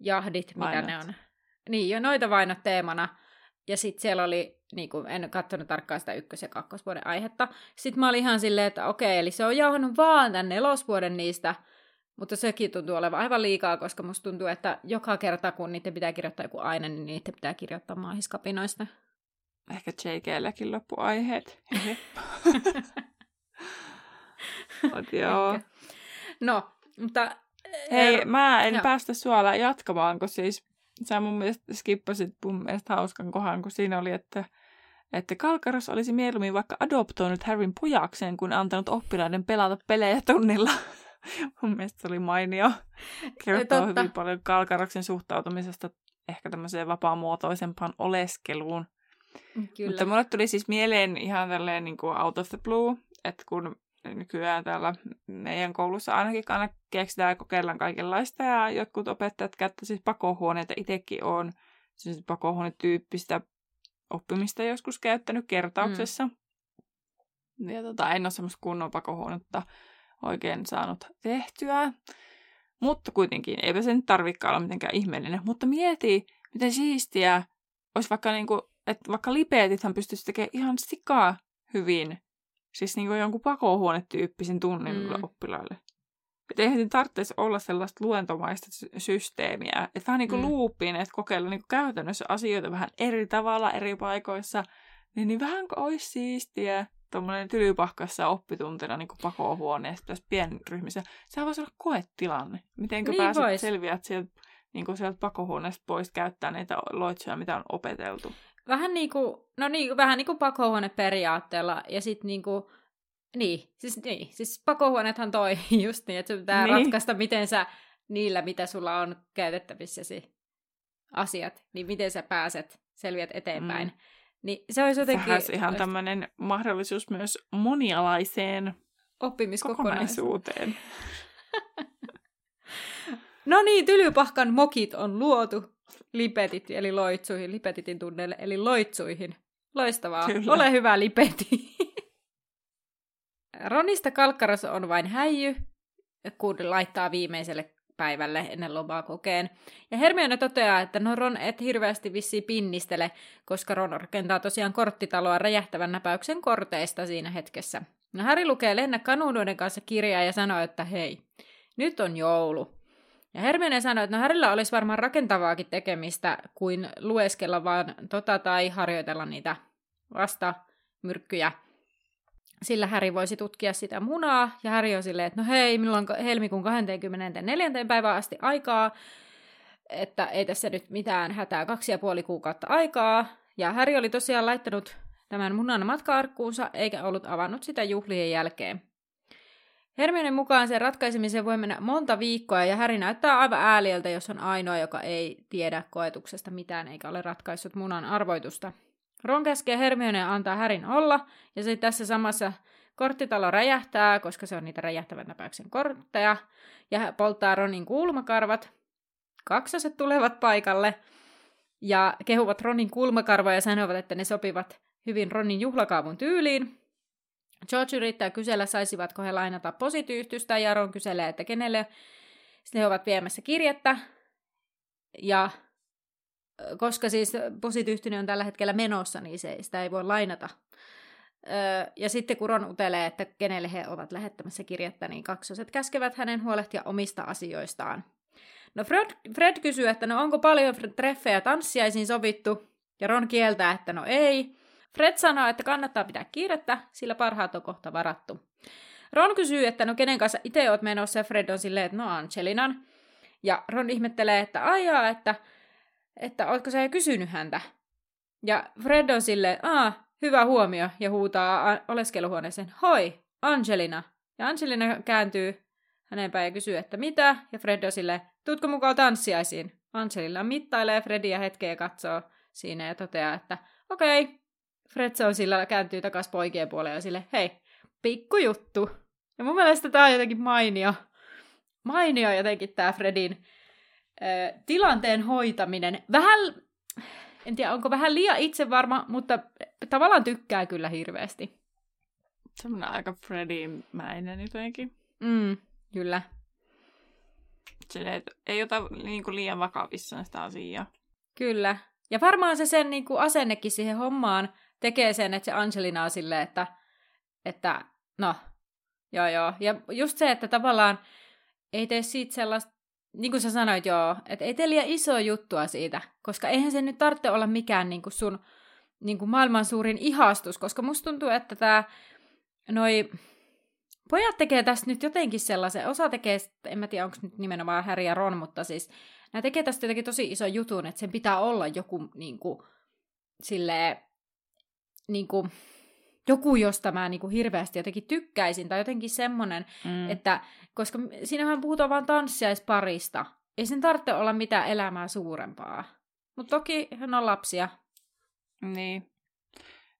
jahdit, mitä Vainot. ne on. Niin, jo noita vainot teemana. Ja sitten siellä oli, niin kuin, en katsonut tarkkaan sitä ykkös- ja kakkosvuoden aihetta. Sitten mä olin ihan silleen, että okei, eli se on jauhannut vaan tämän nelosvuoden niistä, mutta sekin tuntuu olevan aivan liikaa, koska musta tuntuu, että joka kerta, kun niiden pitää kirjoittaa joku aine, niin niiden pitää kirjoittaa maahiskapinoista. Ehkä JGlläkin loppuaiheet. [laughs] Mut joo. Ehkä. No, mutta... Hei, er- mä en joo. päästä suola jatkamaan, kun siis sä mun mielestä skippasit mun mielestä hauskan kohan, kun siinä oli, että, että Kalkaros olisi mieluummin vaikka adoptoinut Harryn pojakseen, kuin antanut oppilaiden pelata pelejä tunnilla. [laughs] mun mielestä se oli mainio. Kertoo Totta. hyvin paljon Kalkaroksen suhtautumisesta ehkä tämmöiseen vapaamuotoisempaan oleskeluun. Kyllä. Mutta mulle tuli siis mieleen ihan tälleen niin kuin out of the blue, että kun nykyään täällä meidän koulussa ainakin aina keksitään ja kokeillaan kaikenlaista ja jotkut opettajat käyttää siis pakohuoneita. Itsekin on siis pakohuonetyyppistä oppimista joskus käyttänyt kertauksessa. Mm. Ja tota, en ole semmoista kunnon pakohuonetta oikein saanut tehtyä. Mutta kuitenkin, eipä se nyt tarvikaan olla mitenkään ihmeellinen. Mutta mieti, miten siistiä olisi vaikka niinku, että vaikka lipeetithän pystyisi tekemään ihan sikaa hyvin. Siis niinku jonkun pakohuonetyyppisen tunnin Mm. oppilaille. Että eihän siinä tarvitsisi olla sellaista luentomaista sy- systeemiä. Että vähän niin kuin Mm. luupiin, että kokeilla niin käytännössä asioita vähän eri tavalla eri paikoissa. Niin, niin vähän kuin olisi siistiä tuommoinen tylypahkassa oppituntina niin kuin pakohuoneessa tässä pienryhmissä. Sehän voisi olla koetilanne. Mitenkö Niin pääset vois. selviät sieltä, niin kuin sieltä pakohuoneesta pois käyttää niitä loitsuja, mitä on opeteltu. Vähän niin kuin, no niin, vähän niin kuin pakohuone periaatteella, ja sitten niin kuin, niin, siis, niin, siis pakohuoneethan toi [laughs] just niin, että sun pitää niin. Ratkaista, miten sä niillä, mitä sulla on käytettävissäsi asiat, niin miten sä pääset, selviät eteenpäin. Mm. Niin se olisi jotenkin Sehän olisi ihan olisi tämmöinen mahdollisuus myös monialaiseen oppimiskokonaisuuteen. kokonaisuuteen. [laughs] No niin, tylypahkan mokit on luotu lipetit, eli loitsuihin, lipetitin tunneille, eli loitsuihin. Loistavaa. Kyllä. Ole hyvä lipeti. [laughs] Ronista Kalkkaros on vain häijy, kun laittaa viimeiselle päivälle ennen lomaa kokeen. Ja Hermione toteaa, että no Ron et hirveästi vissi pinnistele, koska Ron rakentaa tosiaan korttitaloa räjähtävän näpäyksen korteista siinä hetkessä. No Harry lukee Lennä kanuunoiden kanssa kirjaa ja sanoo, että hei, nyt on joulu. Ja Hermione sanoi, että no Harrylla olisi varmaan rakentavaakin tekemistä kuin lueskella vaan tota tai harjoitella niitä vastamyrkkyjä. Sillä Häri voisi tutkia sitä munaa, ja Häri on silleen, että no hei, minulla on helmikuun 24. päivää asti aikaa, että ei tässä nyt mitään hätää, kaksi ja puoli kuukautta aikaa. Ja Häri oli tosiaan laittanut tämän munan matka-arkkuunsa, eikä ollut avannut sitä juhlien jälkeen. Hermionen mukaan sen ratkaisemiseen voi mennä monta viikkoa, ja Häri näyttää aivan ääliöltä, jos on ainoa, joka ei tiedä koetuksesta mitään eikä ole ratkaissut munan arvoitusta. Ron käskee Hermione antaa Härin olla, ja sitten tässä samassa korttitalo räjähtää, koska se on niitä räjähtävän näpäyksen kortteja, ja polttaa Ronin kulmakarvat. Kaksoset tulevat paikalle, ja kehuvat Ronin kulmakarvoja ja sanovat, että ne sopivat hyvin Ronin juhlakaavun tyyliin. George yrittää kysellä, saisivatko he lainata posityyhtystä, ja Ron kyselee, että kenelle he ovat viemässä kirjettä. Ja koska siis posityyhtynen on tällä hetkellä menossa, niin se, sitä ei voi lainata. ja sitten kun Ron utelee, että kenelle he ovat lähettämässä kirjettä, niin kaksoset käskevät hänen huolehtia omista asioistaan. No Fred, Fred kysyy, että no onko paljon treffejä tanssiaisiin sovittu, ja Ron kieltää, että no ei. Fred sanoo, että kannattaa pitää kiirettä, sillä parhaat on kohta varattu. Ron kysyy, että no kenen kanssa itse oot menossa, ja Fred on silleen, että no Angelinan. Ja Ron ihmettelee, että aijaa, että että ootko sä jo kysynyt häntä? Ja Fred on silleen, aa, hyvä huomio, ja huutaa oleskeluhuoneeseen, hoi, Angelina. Ja Angelina kääntyy hänen päin ja kysyy, että mitä? Ja Fred on silleen, tuutko mukaan tanssiaisiin? Angelina mittailee Fredia hetkeä ja katsoo siinä ja toteaa, että okei. Okay. Fred on sillä kääntyy takaisin poikien puolelle ja sille, hei, pikkujuttu. Ja mun mielestä tää on jotenkin mainio. Mainio jotenkin tää Fredin tilanteen hoitaminen. Vähän, en tiedä onko vähän liian itsevarma, mutta tavallaan tykkää kyllä hirveästi. Semmoinen aika Freddy-mäinen jotenkin. Mm, kyllä. Silleen, ei ota niin kuin liian vakavissa sitä asiaa. Kyllä. Ja varmaan se sen niin kuin asennekin siihen hommaan tekee sen, että se Angelina on silleen, että, että no, joo joo. Ja just se, että tavallaan ei tee siitä sellaista niin kuin sä sanoit, joo, että ei tee liian iso juttua siitä, koska eihän se nyt tarvitse olla mikään niin kuin sun niin kuin maailman suurin ihastus, koska musta tuntuu, että tämä noi pojat tekee tästä nyt jotenkin sellaisen, osa tekee, en mä tiedä onko nyt nimenomaan Harry ja Ron, mutta siis nämä tekee tästä jotenkin tosi iso jutun, että sen pitää olla joku niin kuin, silleen, niin kuin, joku, josta mä niin kuin hirveästi jotenkin tykkäisin, tai jotenkin semmoinen, mm. että koska siinähän puhutaan vain tanssiaisparista. Ei sen tarvitse olla mitään elämää suurempaa. Mutta toki hän on lapsia. Niin.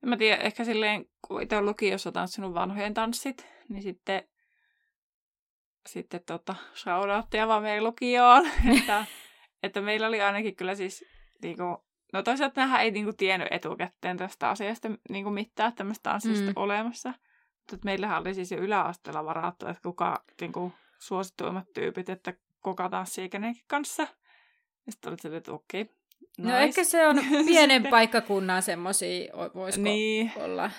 En mä tiedä, ehkä silleen, kun itse on lukiossa tanssinut vanhojen tanssit, niin sitten, sitten tota, shoutouttia vaan meidän lukioon. [laughs] että, että meillä oli ainakin kyllä siis niinku, No toisaalta nämähän ei niinku tiennyt etukäteen tästä asiasta niinku mitään tämmöistä tanssista mm. olemassa. Mutta meillähän oli siis jo yläasteella varattu, että kuka niinku, suosituimmat tyypit, että kuka tanssii kenenkin kanssa. Ja sitten oli että okei, okay, nice. No ehkä se on [laughs] pienen paikkakunnan semmoisia, voisiko niin. olla.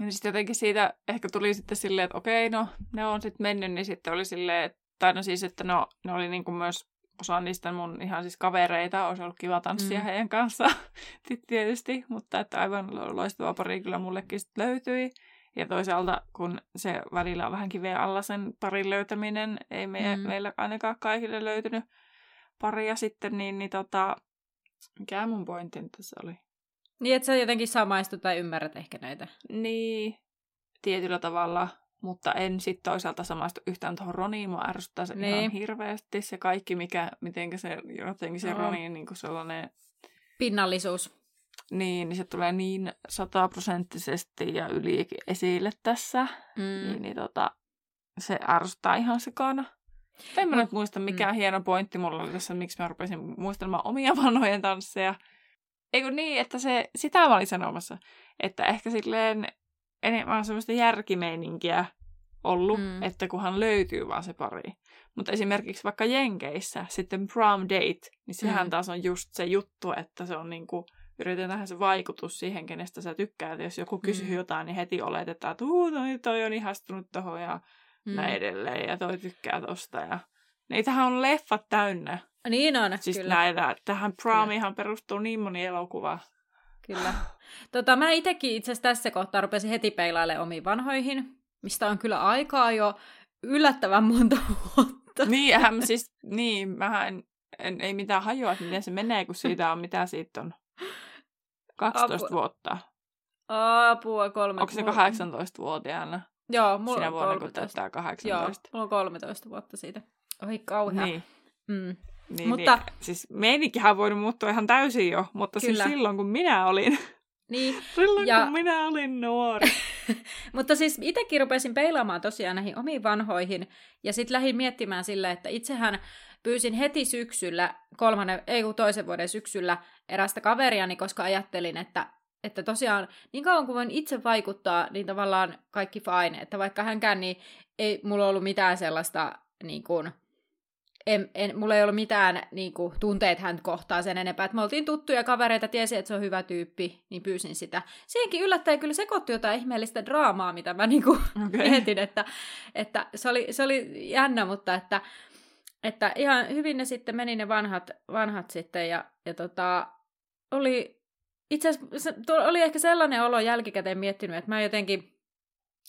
Ja sitten jotenkin siitä ehkä tuli sitten silleen, että okei, no ne on sitten mennyt, niin sitten oli silleen, tai no siis, että no, ne oli niinku myös osa niistä mun ihan siis kavereita, olisi ollut kiva tanssia mm. heidän kanssaan [laughs] tietysti, mutta että aivan loistava pari kyllä mullekin sitten löytyi. Ja toisaalta, kun se välillä on vähän kiveä alla sen parin löytäminen, ei me, mm. meillä ainakaan kaikille löytynyt paria sitten, niin, niin tota, mikä mun pointti tässä oli? Niin, että sä jotenkin samaistut tai ymmärrät ehkä näitä. Niin, tietyllä tavalla, mutta en sitten toisaalta samaistu yhtään tuohon Roniin. Mua ärsyttää se niin. ihan hirveästi se kaikki, mikä, miten se jotenkin se no. Ronin niin sellainen... Pinnallisuus. Niin, niin se tulee niin sataprosenttisesti ja yli esille tässä. Mm. Niin, niin tota, se ärsyttää ihan sekana. En mä nyt muista, mikä mm. hieno pointti mulla oli tässä, miksi mä rupesin muistelemaan omia [laughs] vanhojen tansseja. Eikö niin, että se, sitä mä olin sanomassa, että ehkä silleen enemmän semmoista järkimeininkiä ollut, Mm. että kunhan löytyy vaan se pari. Mutta esimerkiksi vaikka Jenkeissä sitten prom date, niin sehän Mm. taas on just se juttu, että se on niinku, yritetään tehdä se vaikutus siihen, kenestä sä tykkäät. Jos joku kysyy Mm. jotain, niin heti oletetaan, että Uu, toi, toi on ihastunut tohon ja Mm. näin edelleen, ja toi tykkää tosta. Ja... Niitähän on leffat täynnä. Niin on, Siis kyllä. näitä. Tähän promihan perustuu niin moni elokuva. Kyllä. Tota, mä itsekin itse asiassa tässä kohtaa rupesin heti peilailemaan omiin vanhoihin, mistä on kyllä aikaa jo yllättävän monta [laughs] vuotta. niin, mä siis, niin, mähän en, en, ei mitään hajua, että miten se menee, kun siitä on, mitä siitä on, 12 Apua. vuotta. Apua, kolme. Onko se mulla- 18-vuotiaana Joo, mulla sinä on vuonna, kun 13. täyttää Joo, 18? mulla on 13 vuotta siitä. Oi kauhea. Niin, Mm. Niin, Mutta- niin, siis meininkihän on voinut muuttua ihan täysin jo, mutta Kyllä. siis silloin kun minä olin, Niin, [laughs] silloin Ja- kun minä olin nuori. [laughs] mutta siis itsekin rupesin peilaamaan tosiaan näihin omiin vanhoihin, ja sitten lähdin miettimään sille, että itsehän pyysin heti syksyllä, kolmannen, ei kun toisen vuoden syksyllä, erästä kaveriani, koska ajattelin, että, että tosiaan niin kauan kuin voin itse vaikuttaa, niin tavallaan kaikki fine, että vaikka hänkään, niin ei mulla ollut mitään sellaista, niin kuin, en, en, mulla ei ollut mitään niin kuin, tunteet hän kohtaa sen enempää. Että me oltiin tuttuja kavereita, tiesi, että se on hyvä tyyppi, niin pyysin sitä. Siihenkin yllättäen kyllä sekoittui jotain ihmeellistä draamaa, mitä mä [laughs] niin kuin, Okay. mietin, että, että se, oli, se oli jännä, mutta että, että ihan hyvin ne sitten meni ne vanhat, vanhat sitten ja, ja tota, oli itse asiassa oli ehkä sellainen olo jälkikäteen miettinyt, että mä jotenkin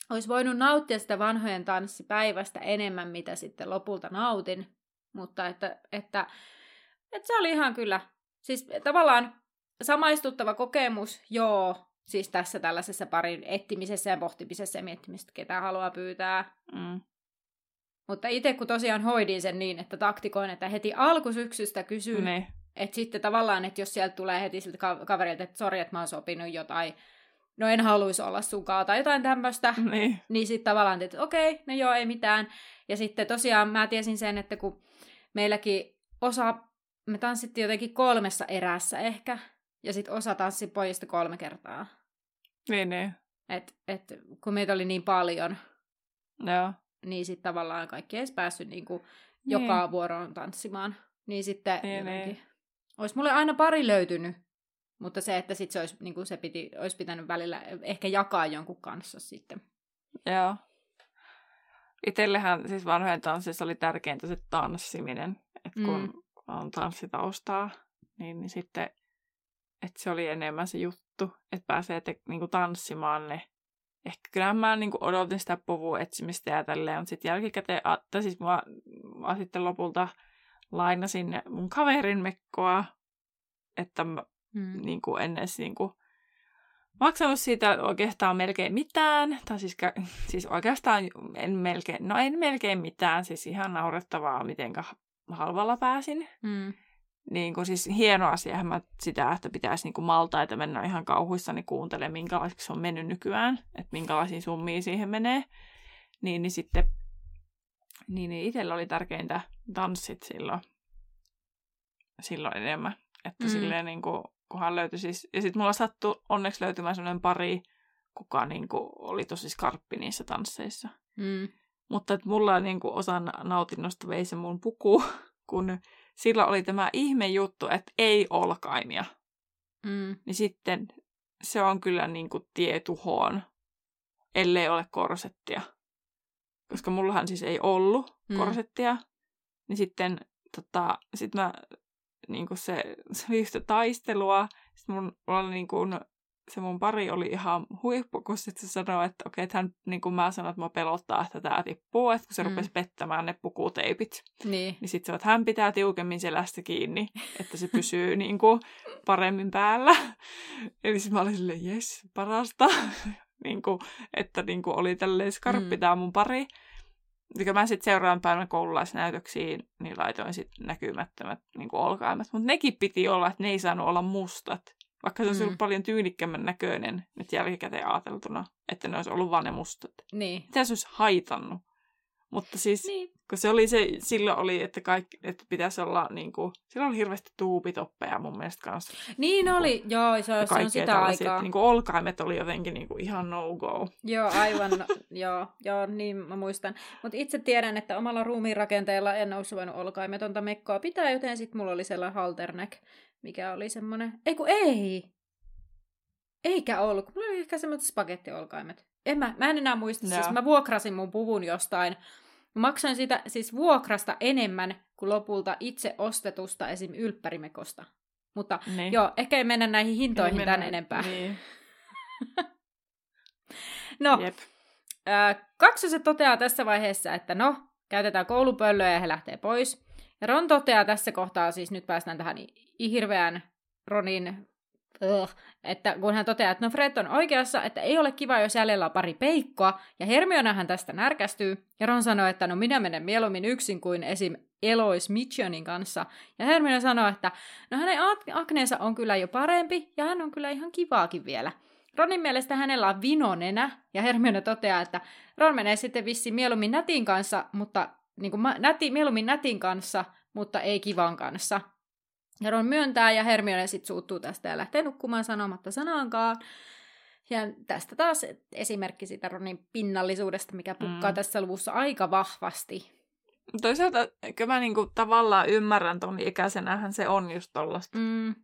olisi voinut nauttia sitä vanhojen tanssipäivästä enemmän, mitä sitten lopulta nautin, mutta että, että, että se oli ihan kyllä, siis tavallaan samaistuttava kokemus, joo, siis tässä tällaisessa parin etsimisessä ja pohtimisessa ja miettimisessä, ketä haluaa pyytää. Mm. Mutta itse kun tosiaan hoidin sen niin, että taktikoin, että heti alkusyksystä kysyn, Niin. että sitten tavallaan, että jos sieltä tulee heti siltä ka- kaverilta, että sori, että mä oon sopinut jotain, no en haluaisi olla sunkaan tai jotain tämmöistä, Niin. niin sitten tavallaan, että okei, no joo, ei mitään. Ja sitten tosiaan mä tiesin sen, että kun meilläkin osa, me tanssittiin jotenkin kolmessa erässä ehkä, ja sitten osa tanssi pojista kolme kertaa. Niin, niin. Et, et, kun meitä oli niin paljon, Joo. niin sitten tavallaan kaikki ei edes päässyt niinku Niin. joka vuoroon tanssimaan. Niin sitten Niin, jotenkin, niin. olisi mulle aina pari löytynyt, mutta se, että sit se, olisi, niinku, se piti, olisi pitänyt välillä ehkä jakaa jonkun kanssa sitten. Joo. Itellähän siis vanhojen tanssissa oli tärkeintä se tanssiminen. Että kun Mm. on tanssitaustaa, niin, niin sitten, että se oli enemmän se juttu, että pääsee te, niinku tanssimaan ne. Ehkä kyllä mä niinku odotin sitä puvun etsimistä ja tälleen, mutta sitten jälkikäteen, tai siis mä, mä sitten lopulta lainasin mun kaverin mekkoa, että mä Mm. niin kuin en edes niin kuin maksanut siitä oikeastaan melkein mitään. Tai siis, [laughs] siis oikeastaan en melkein, no en melkein mitään, siis ihan naurettavaa, miten halvalla pääsin. Mm. Niin kuin siis hieno asia mä sitä, että pitäisi niin kuin maltaita mennä ihan kauhuissani kuuntelemaan, minkälaiseksi se on mennyt nykyään, että minkälaisiin summiin siihen menee. Niin, niin sitten niin, niin itsellä oli tärkeintä tanssit silloin, silloin enemmän. Että mm. silleen niin kuin, kunhan löytyi siis, ja sitten mulla sattui onneksi löytymään sellainen pari, kuka niin kuin, oli tosi skarppi niissä tansseissa. Mm. Mutta että mulla niin kuin, osan nautinnosta vei se mun puku, [laughs] kun sillä oli tämä ihme juttu, että ei olkaimia. Mm. Niin sitten se on kyllä niin kuin, tie tuhoon, ellei ole korsettia. Koska mullahan siis ei ollut Mm. korsettia. Niin sitten tota, sit mä, niin kuin se, se oli yhtä taistelua. Sitten mun, mulla oli niin kuin, se mun pari oli ihan huippu, kun se sanoi, että okei, että hän, niin kuin mä sanoin, että mä pelottaa, että tää tippuu, että kun se Mm. rupesi pettämään ne pukuteipit. Niin. Niin sitten se, että hän pitää tiukemmin selästä kiinni, että se [laughs] pysyy niin kuin paremmin päällä. Eli mä olin silleen, jes, parasta. [laughs] niin kuin, että niin kuin oli tälleen skarppi Mm. tää mun pari. Mikä mä sitten seuraavan päivänä koululaisnäytöksiin, niin laitoin sitten näkymättömät niin olkaimet. Mutta nekin piti olla, että ne ei saanut olla mustat. Vaikka se olisi Mm. ollut paljon tyylikkämmän näköinen nyt jälkikäteen ajateltuna, että ne olisi ollut vaan ne mustat. Niin. Mitä se olisi haitannut? Mutta siis, Niin. kun se oli se, silloin oli, että kaikki, että pitäisi olla niin kuin, silloin oli hirveästi tuupitoppeja mun mielestä kanssa. Niin oli, joo, se, se on sitä aikaa. niin kuin olkaimet oli jotenkin niin kuin ihan no-go. Joo, aivan, [laughs] joo, joo, niin mä muistan. Mutta itse tiedän, että omalla ruumiin rakenteella en olisi voinut olkaimetonta mekkoa pitää, joten sitten mulla oli sellainen halterneck, mikä oli semmoinen, ei kun ei, eikä ollut, mulla oli ehkä semmoiset spagettiolkaimet. En mä, mä en enää muista, Joo. siis mä vuokrasin mun puvun jostain, Mä maksoin sitä siis vuokrasta enemmän kuin lopulta itse ostetusta esim. ylppärimekosta. Mutta Niin. joo, ehkä ei mennä näihin hintoihin tän enempää. Niin. [laughs] No, Jep. Ää, kaksoset toteaa tässä vaiheessa, että no, käytetään koulupöllöä ja he lähtee pois. Ja Ron toteaa tässä kohtaa, siis nyt päästään tähän hirveän Ronin, ugh, että kun hän toteaa, että no Fred on oikeassa, että ei ole kiva, jos jäljellä on pari peikkoa, ja Hermionahan tästä närkästyy, ja Ron sanoo, että no minä menen mieluummin yksin kuin esim. Elois Mitchionin kanssa, ja Hermione sanoo, että no hänen ak- akneensa on kyllä jo parempi, ja hän on kyllä ihan kivaakin vielä. Ronin mielestä hänellä on vinonenä, ja Hermione toteaa, että Ron menee sitten vissiin mieluummin nätin kanssa, mutta niin kuin, näti, mieluummin nätin kanssa, mutta ei kivan kanssa. Ja Ron myöntää, ja Hermione sitten suuttuu tästä ja lähtee nukkumaan sanomatta sanaankaan. Ja tästä taas esimerkki siitä Ronin pinnallisuudesta, mikä pukkaa Mm. tässä luvussa aika vahvasti. Toisaalta kyllä mä niinku tavallaan ymmärrän ton ikäisenähän se on just tollasta. Mm,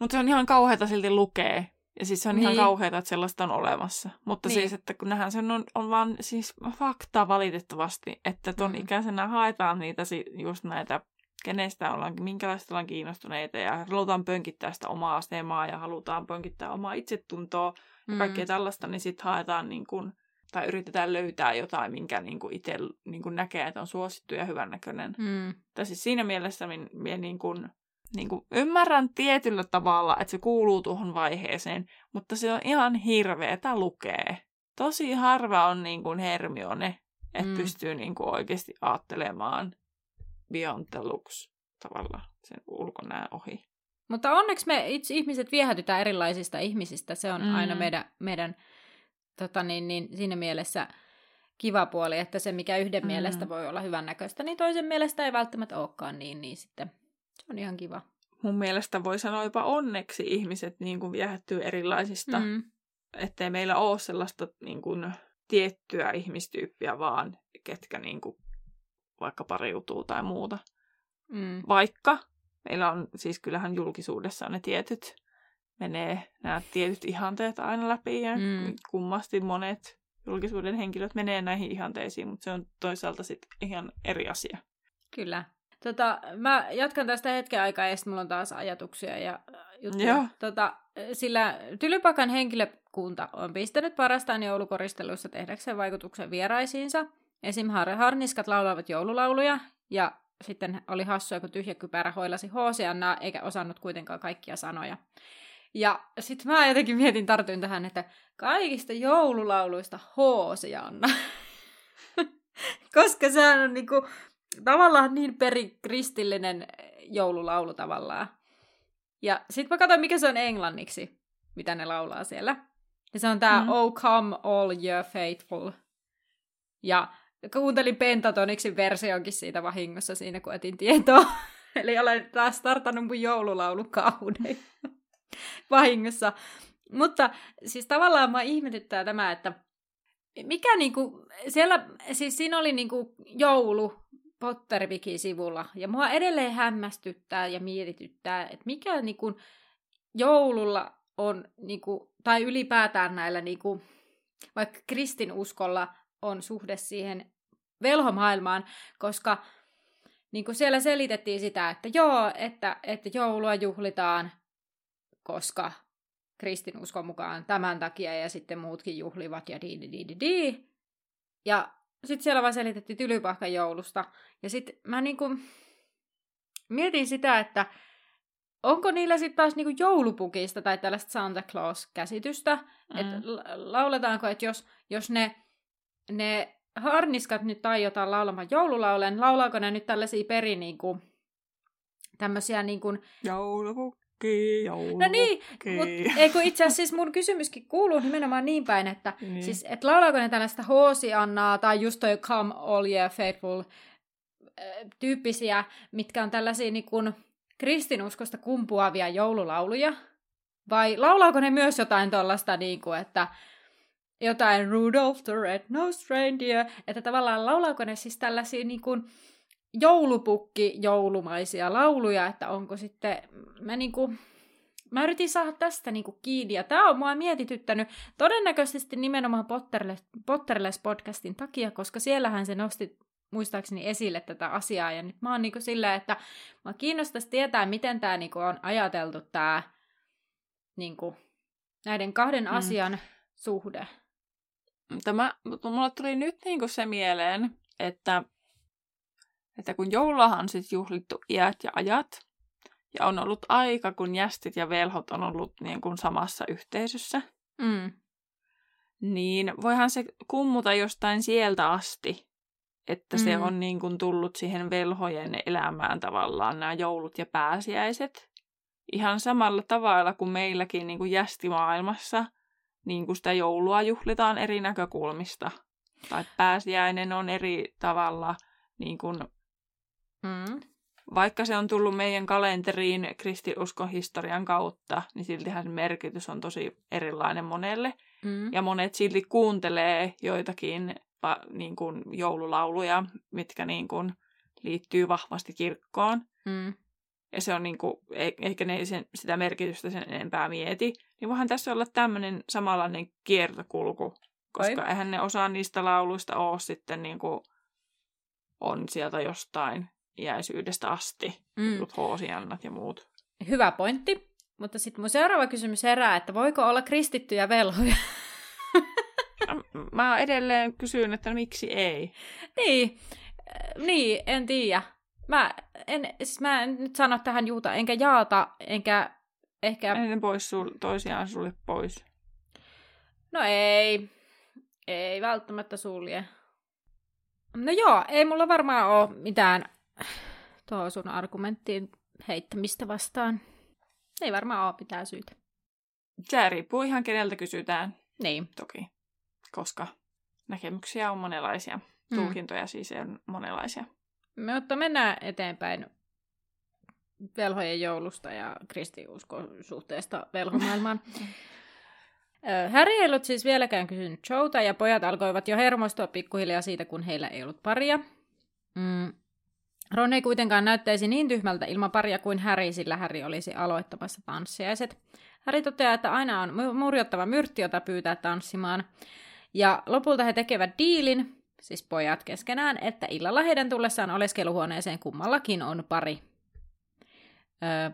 Mutta se on ihan kauheata silti lukee. Ja siis se on ihan Niin. kauheata, että sellaista on olemassa. Mutta Niin. siis, että kun nähdään sen on, on vaan siis fakta valitettavasti, että ton Mm. ikäisenä haetaan niitä just näitä, kenestä ollaan, minkälaista ollaan kiinnostuneita ja halutaan pönkittää sitä omaa asemaa ja halutaan pönkittää omaa itsetuntoa ja mm, kaikkea tällaista, niin sitten haetaan niin kuin, tai yritetään löytää jotain, minkä niin kuin itse niin kuin näkee, että on suosittu ja hyvännäköinen. mm, Tai siis siinä mielessä minä, minä niin kuin, niin kuin ymmärrän tietyllä tavalla, että se kuuluu tuohon vaiheeseen, mutta se on ihan hirveetä lukee. Tosi harva on niin kuin Hermione, että Mm. mm. pystyy niin kuin oikeasti ajattelemaan beyond the looks tavalla sen ulkonäön ohi. Mutta onneksi me itse ihmiset viehätytään erilaisista ihmisistä. Se on mm. aina meidän, meidän tota niin, niin, siinä mielessä kiva puoli, että se mikä yhden mm. Mielestä voi olla hyvännäköistä, niin toisen mielestä ei välttämättä olekaan niin, niin sitten se on ihan kiva. Mun mielestä voi sanoa jopa onneksi ihmiset niin kuin viehättyy erilaisista. Mm. ettei meillä ole sellaista niin kuin, tiettyä ihmistyyppiä vaan, ketkä niin kuin, vaikka pariutuu tai muuta. Mm. Vaikka meillä on, siis kyllähän julkisuudessa on ne tietyt, menee nämä tietyt ihanteet aina läpi ja Mm. mm. kummasti monet julkisuuden henkilöt menee näihin ihanteisiin, mutta se on toisaalta sitten ihan eri asia. Kyllä. Tota, mä jatkan tästä hetken aikaa ja sitten mulla on taas ajatuksia ja äh, juttuja. Joo. Tota, sillä Tylypakan henkilökunta on pistänyt parastaan joulukoristeluissa tehdäkseen vaikutuksen vieraisiinsa. Esim. Har- harniskat laulavat joululauluja ja sitten oli hassua, kun tyhjä kypärä hoilasi Hoosiannaa eikä osannut kuitenkaan kaikkia sanoja. Ja sitten mä jotenkin mietin, tartuin tähän, että kaikista joululauluista Hoosianna. [laughs] Koska sehän on niinku, tavallaan niin perikristillinen joululaulu tavallaan. Ja sitten mä katsoin, mikä se on englanniksi, mitä ne laulaa siellä. Ja se on tää Mm. Oh Come All Ye Faithful. Ja kuuntelin Pentatoniksin versionkin siitä vahingossa siinä, kun etin tietoa. [laughs] Eli olen taas startannut mun joululaulukauden [laughs] vahingossa. Mutta siis tavallaan mä ihmetyttää tämä, että mikä niinku, siellä, siis siinä oli niinku joulu Potterviki-sivulla, ja mua edelleen hämmästyttää ja mietityttää, että mikä niinku joululla on, niinku, tai ylipäätään näillä, niinku, vaikka kristinuskolla on suhde siihen velhomaailmaan, koska niinku siellä selitettiin sitä, että joo, että, että joulua juhlitaan, koska kristinuskon mukaan tämän takia ja sitten muutkin juhlivat ja di di di di di. Ja sitten siellä vaan selitettiin tylypahkan joulusta. Ja sitten mä niinku mietin sitä, että onko niillä sitten taas niinku joulupukista tai tällaista Santa Claus-käsitystä. Mm. Että lauletaanko, että jos, jos ne, ne harniskat nyt taiotaan laulamaan joululaulen, laulaako ne nyt tällaisia peri niinku, tämmöisiä niinku, Joulupukki. joulupukki, joulupukki. No niin, mutta ei kun itse asiassa siis mun kysymyskin kuuluu nimenomaan niin päin, että Niin. siis, et laulaako ne tällaista Hoosiannaa tai just toi Come All Ye Faithful äh, tyyppisiä, mitkä on tällaisia niin kuin kristinuskosta kumpuavia joululauluja? Vai laulaako ne myös jotain tuollaista, niin kuin, että jotain Rudolph the Red-Nosed Reindeer, että tavallaan laulaako ne siis tällaisia niin kuin joulupukki joulumaisia lauluja, että onko sitten, mä niin kuin, mä yritin saada tästä niin kuin kiinni, ja tämä on mua mietityttänyt todennäköisesti nimenomaan Potterless, Potterless podcastin takia, koska siellähän se nosti muistaakseni esille tätä asiaa, ja nyt mä oon niin sillä, että mä kiinnostaisi tietää, miten tämä niin on ajateltu tämä niin kuin, näiden kahden Mm. asian suhde. Tämä, mutta mulle tuli nyt niinku se mieleen, että, että kun jouluahan on sitten juhlittu iät ja ajat, ja on ollut aika, kun jästit ja velhot on ollut niin kuin samassa yhteisössä, Mm. niin voihan se kummuta jostain sieltä asti, että se Mm. on niin kuin tullut siihen velhojen elämään tavallaan nämä joulut ja pääsiäiset. Ihan samalla tavalla kuin meilläkin niin kuin jästimaailmassa, niin kuin sitä joulua juhlitaan eri näkökulmista. Tai pääsiäinen on eri tavalla, niin kuin, Mm. vaikka se on tullut meidän kalenteriin kristinuskon historian kautta, niin siltihän se merkitys on tosi erilainen monelle. Mm. Ja monet silti kuuntelee joitakin niin kuin joululauluja, mitkä niin kuin liittyy vahvasti kirkkoon. Mm. Ja se on niin kuin, e- eikä ne sen, sitä merkitystä sen enempää mieti. Niin voihan tässä olla tämmöinen samanlainen kiertokulku. Koska Oi. eihän ne osa niistä lauluista ole sitten niin kuin, on sieltä jostain iäisyydestä asti. Mm. Hoosiannat ja muut. Hyvä pointti. Mutta sitten mun seuraava kysymys herää, että voiko olla kristittyjä velhoja? Mä edelleen kysyn, että no miksi ei? niin, äh, niin, en tiedä. Mä en, siis mä en nyt sano tähän juuta, enkä jaata, enkä ehkä... Ei ne pois sul, toisiaan sulle pois. No ei, ei välttämättä sulje. No joo, ei mulla varmaan ole mitään tuohon sun argumenttiin heittämistä vastaan. Ei varmaan ole mitään syytä. Se riippuu ihan keneltä kysytään. Niin. toki, koska näkemyksiä on monenlaisia. Mm. Tulkintoja siis on monenlaisia. Mutta mennään eteenpäin velhojen joulusta ja kristiuskon suhteesta velhomaailmaan. Harry ei ollut siis vieläkään kysynyt showta, ja pojat alkoivat jo hermostua pikkuhiljaa siitä, kun heillä ei ollut paria. Mm. Ron ei kuitenkaan näyttäisi niin tyhmältä ilman paria kuin Harry, sillä Harry olisi aloittamassa tanssiaiset. Harry toteaa, että aina on mu- murjottava myrtti, jota pyytää tanssimaan. Ja lopulta he tekevät diilin, siis pojat keskenään, että illalla heidän tullessaan oleskeluhuoneeseen kummallakin on pari. Öö,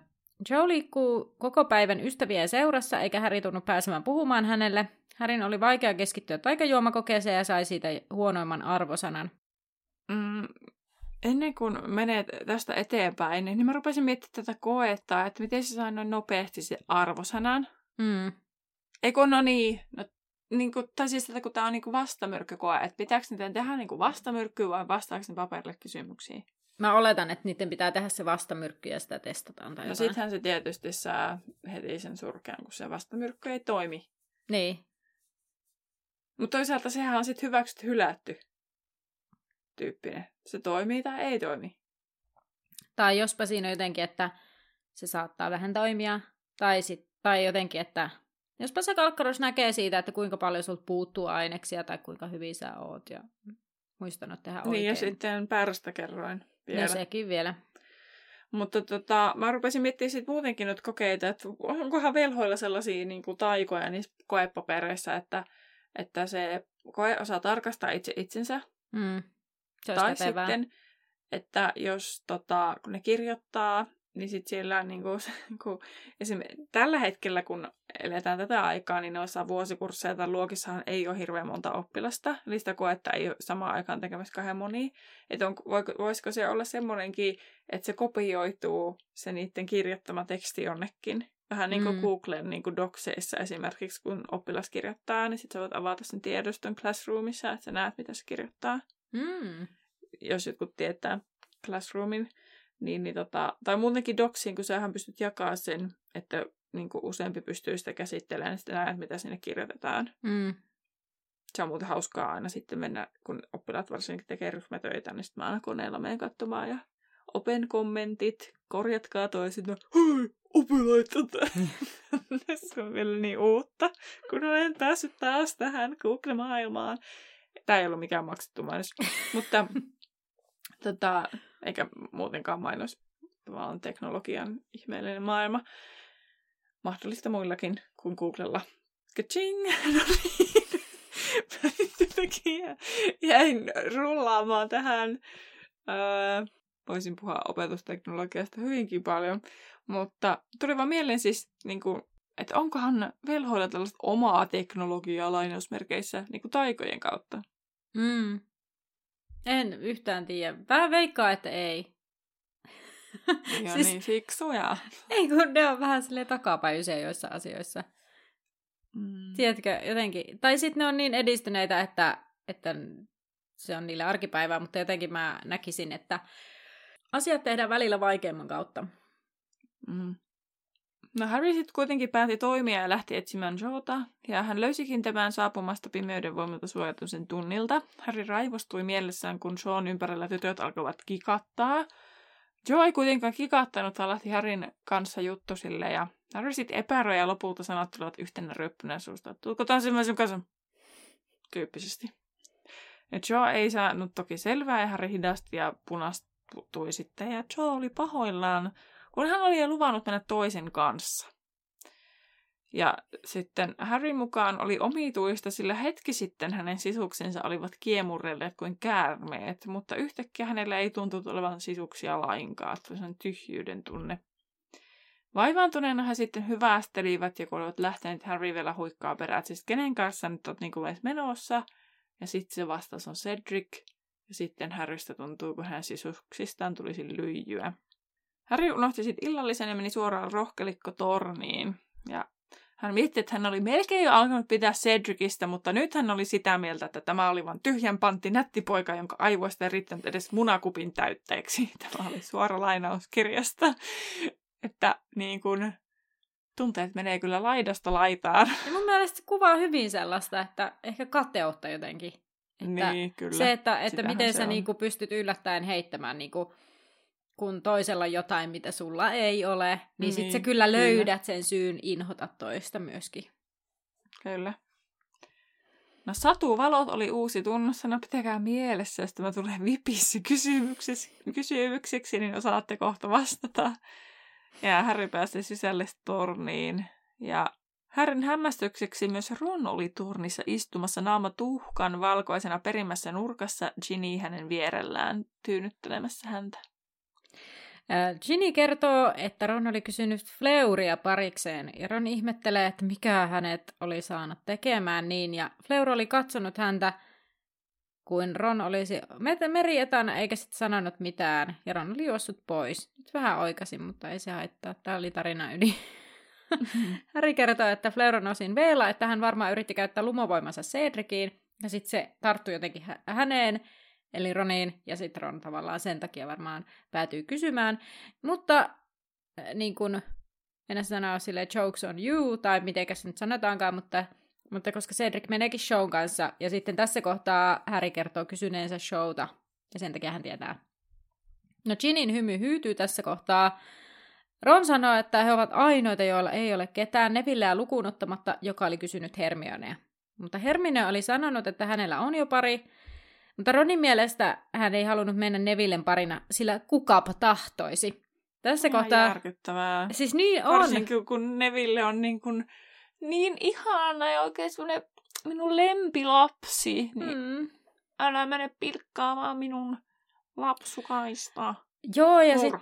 Joe liikkuu koko päivän ystävien seurassa, eikä Harry tunnu pääsemään puhumaan hänelle. Härin oli vaikea keskittyä taikajuomakokeeseen ja sai siitä huonoimman arvosanan. Mm, ennen kuin menee tästä eteenpäin, niin mä rupesin miettimään tätä koetta, että miten se sai noin nopeasti se arvosanan. Mm. Eikö no niin, no, niin kuin, tai siis, että kun tämä on niin kuin vastamyrkkykoe, että pitääkö niiden tehdä niin kuin vastamyrkkyä vai vastaako ne paperille kysymyksiin? Mä oletan, että niiden pitää tehdä se vastamyrkky ja sitä testataan tai No jotain. sittenhän se tietysti saa heti sen surkean, kun se vastamyrkky ei toimi. Niin. Mutta toisaalta sehän on sitten hyväksytty hylätty tyyppinen. Se toimii tai ei toimi. Tai jospa siinä jotenkin, että se saattaa vähän toimia. Tai, sit, tai jotenkin, että jospa se kalkkaros näkee siitä, että kuinka paljon sulta puuttuu aineksia tai kuinka hyvin sä oot ja muistanut tehdä oikein. Niin ja sitten päärästä kerroin vielä. No sekin vielä. Mutta tota, mä rupesin miettimään sit muutenkin nyt kokeita, että onkohan velhoilla sellaisia niin kuin taikoja niissä koepapereissa, että, että se koe osaa tarkastaa itse itsensä. Mm. Se tai kätevää. sitten, että jos tota, kun ne kirjoittaa, niin sitten siellä niin kuin, kun esimerkiksi tällä hetkellä, kun eletään tätä aikaa, niin noissa vuosikursseilla tai luokissahan ei ole hirveän monta oppilasta. Eli sitä koetta ei ole samaan aikaan tekemässä kahden monia. Että on, voisiko se olla semmoinenkin, että se kopioituu se niiden kirjoittama teksti jonnekin. Vähän niin kuin Mm. Googlen niin kuin Docseissa esimerkiksi, kun oppilas kirjoittaa, niin sitten sä voit avata sen tiedoston Classroomissa, että sä näet, mitä se kirjoittaa Mm. jos jotkut tietää Classroomin, Niin, niin tota, tai muutenkin doksiin, kun sähän pystyt jakamaan sen, että niin kuin useampi pystyy sitä käsittelemään, niin sitten näet, mitä sinne kirjoitetaan. Mm. Se on muuten hauskaa aina sitten mennä, kun oppilaat varsinkin tekee ryhmätöitä, niin sitten mä aina koneella menen katsomaan ja open kommentit, korjatkaa toisinaan, hei, oppilaat [laughs] tätä. se on vielä niin uutta, kun olen päässyt taas tähän Google-maailmaan. Tämä ei ollut mikään maksettu mainos, mutta [laughs] tota, eikä muutenkaan mainos, vaan teknologian ihmeellinen maailma. Mahdollista muillakin kuin Googlella. Kaching! [laughs] No niin. [laughs] Jotenkin jäin rullaamaan tähän. Öö, voisin puhua opetusteknologiasta hyvinkin paljon. Mutta tuli vaan mieleen siis, niin kuin, että onkohan velhoilla tällaista omaa teknologiaa lainausmerkeissä niin kuin taikojen kautta? Mm. En yhtään tiedä. Vähän veikkaa, että ei. Ja [laughs] siis, niin fiksuja. Ei, kun ne on vähän sille takapäisiä joissa asioissa. Mm. Tiedätkö, jotenkin. Tai sitten ne on niin edistyneitä, että, että se on niille arkipäivää, mutta jotenkin mä näkisin, että asiat tehdään välillä vaikeamman kautta. Mm. No Harry sitten kuitenkin päätti toimia ja lähti etsimään Joota, ja hän löysikin tämän saapumasta pimeyden voimalta suojatumisen tunnilta. Harry raivostui mielessään, kun Sean ympärillä tytöt alkoivat kikattaa. Joe ei kuitenkaan kikattanut, vaan lähti Harryn kanssa juttusille, ja Harry sitten epäröi ja lopulta sanat tulivat yhtenä ryöppynä suusta. Tuutko taas sun kanssa? Tyyppisesti. Ja Joe ei saanut toki selvää, ja Harry hidasti ja punastui sitten, ja Joe oli pahoillaan, kun hän oli jo luvannut mennä toisen kanssa. Ja sitten Harry mukaan oli omituista, sillä hetki sitten hänen sisuksensa olivat kiemurrelleet kuin käärmeet, mutta yhtäkkiä hänellä ei tuntunut olevan sisuksia lainkaan. On tyhjyyden tunne. Vaivaantuneena he sitten hyvästelivät ja kun olivat lähteneet Harry vielä huikkaa perään, että siis kenen kanssa nyt olet niin menossa. Ja sitten se vastaus on Cedric. Ja sitten Harrystä tuntuu, kun hän sisuksistaan tulisi lyijyä. Harry unohti sitten illallisen ja meni suoraan rohkelikko torniin. Ja hän mietti, että hän oli melkein jo alkanut pitää Cedricistä, mutta nyt hän oli sitä mieltä, että tämä oli vain tyhjän pantti nätti poika, jonka aivoista ei riittänyt edes munakupin täytteeksi. [laughs] Tämä oli suora lainaus kirjasta. Että niin kuin, tunteet menee kyllä laidasta laitaan. Ja mun mielestä se kuvaa hyvin sellaista, että ehkä kateutta jotenkin. Että niin, kyllä. Se, että, että miten sä niinku pystyt yllättäen heittämään niinku kun toisella on jotain, mitä sulla ei ole, niin, niin sit sä kyllä löydät kyllä. sen syyn inhota toista myöskin. Kyllä. No satuvalot oli uusi no pitäkää mielessä, jos tämä tulee vipissä kysymyksiksi, kysymyksiksi, niin osaatte kohta vastata. Ja Harry pääsi sisälle torniin. Ja Harryn hämmästykseksi myös Ron oli turnissa istumassa naama tuhkan valkoisena perimmässä nurkassa Ginny hänen vierellään tyynnyttelemässä häntä. Ginny kertoo, että Ron oli kysynyt Fleuria parikseen, ja Ron ihmettelee, että mikä hänet oli saanut tekemään niin, ja Fleur oli katsonut häntä kuin Ron olisi meri etänä eikä sitten sanonut mitään, ja Ron oli juossut pois. Nyt vähän oikasin, mutta ei se haittaa. Tämä oli tarina yli. [laughs] Harry kertoo, että Fleur on osin veela, että hän varmaan yritti käyttää lumovoimansa Cedriciin, ja sitten se tarttui jotenkin hä- häneen, eli Roniin, ja sitten Ron tavallaan sen takia varmaan päätyy kysymään. Mutta äh, niin kuin, en sanoa sille jokes on you, tai miten se nyt sanotaankaan, mutta, mutta koska Cedric meneekin shown kanssa, ja sitten tässä kohtaa Harry kertoo kysyneensä showta, ja sen takia hän tietää. No Ginin hymy hyytyy tässä kohtaa. Ron sanoo, että he ovat ainoita, joilla ei ole ketään Nevilleä lukuun ottamatta, joka oli kysynyt Hermionea. Mutta Hermione oli sanonut, että hänellä on jo pari, mutta Ronin mielestä hän ei halunnut mennä Nevillen parina, sillä kukapa tahtoisi. Tässä Ihan kohtaa... järkyttävää. Siis niin on. Varsinkin kun Neville on niin, kuin, niin ihana ja oikein semmoinen minun lempilapsi. Niin mm. Älä mene pilkkaamaan minun lapsukaista. Joo, ja sitten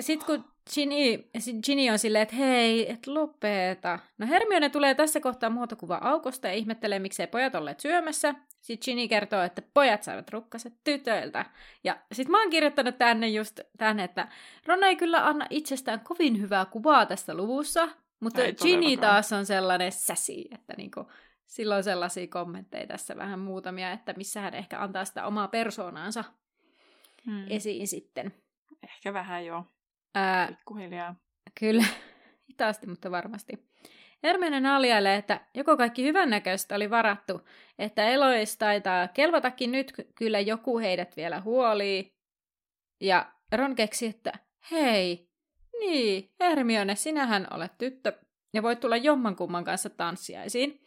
sit kun Ginny, Ginny on silleen, että hei, et lopeta. No Hermione tulee tässä kohtaa muotokuva aukosta ja ihmettelee, miksei pojat olleet syömässä. Sitten Ginny kertoo, että pojat saivat rukkaset tytöiltä. Ja sitten mä oon kirjoittanut tänne just tänne, että Ron ei kyllä anna itsestään kovin hyvää kuvaa tässä luvussa, mutta ei Ginny taas on sellainen säsi, että niinku, silloin sellaisia kommentteja tässä vähän muutamia, että missä hän ehkä antaa sitä omaa persoonaansa hmm. esiin sitten. Ehkä vähän jo. Ää, Pikkuhiljaa. Kyllä, [laughs] hitaasti, mutta varmasti. Hermione naljailee, että joko kaikki hyvännäköistä oli varattu, että Elois taitaa kelvatakin nyt, kyllä joku heidät vielä huolii. Ja Ron keksi, että hei, niin, Hermione, sinähän olet tyttö ja voit tulla jommankumman kanssa tanssiaisiin.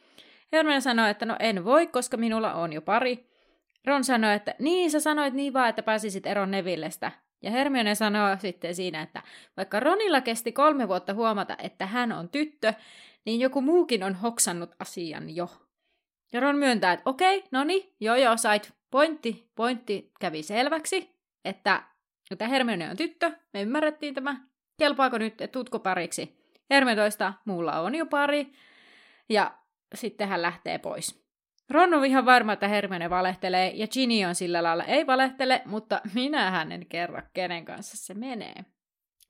Hermione sanoi, että no en voi, koska minulla on jo pari. Ron sanoi, että niin, sä sanoit niin vaan, että pääsisit eron Nevillestä. Ja Hermione sanoo sitten siinä, että vaikka Ronilla kesti kolme vuotta huomata, että hän on tyttö, niin joku muukin on hoksannut asian jo. Ja Ron myöntää, että okei, no niin, joo joo, sait pointti, pointti kävi selväksi, että, että Hermione on tyttö, me ymmärrettiin tämä, kelpaako nyt, että tutko pariksi. Hermione toistaa, mulla on jo pari, ja sitten hän lähtee pois. Ron on ihan varma, että Hermione valehtelee, ja Ginny on sillä lailla ei valehtele, mutta minä en kerro, kenen kanssa se menee.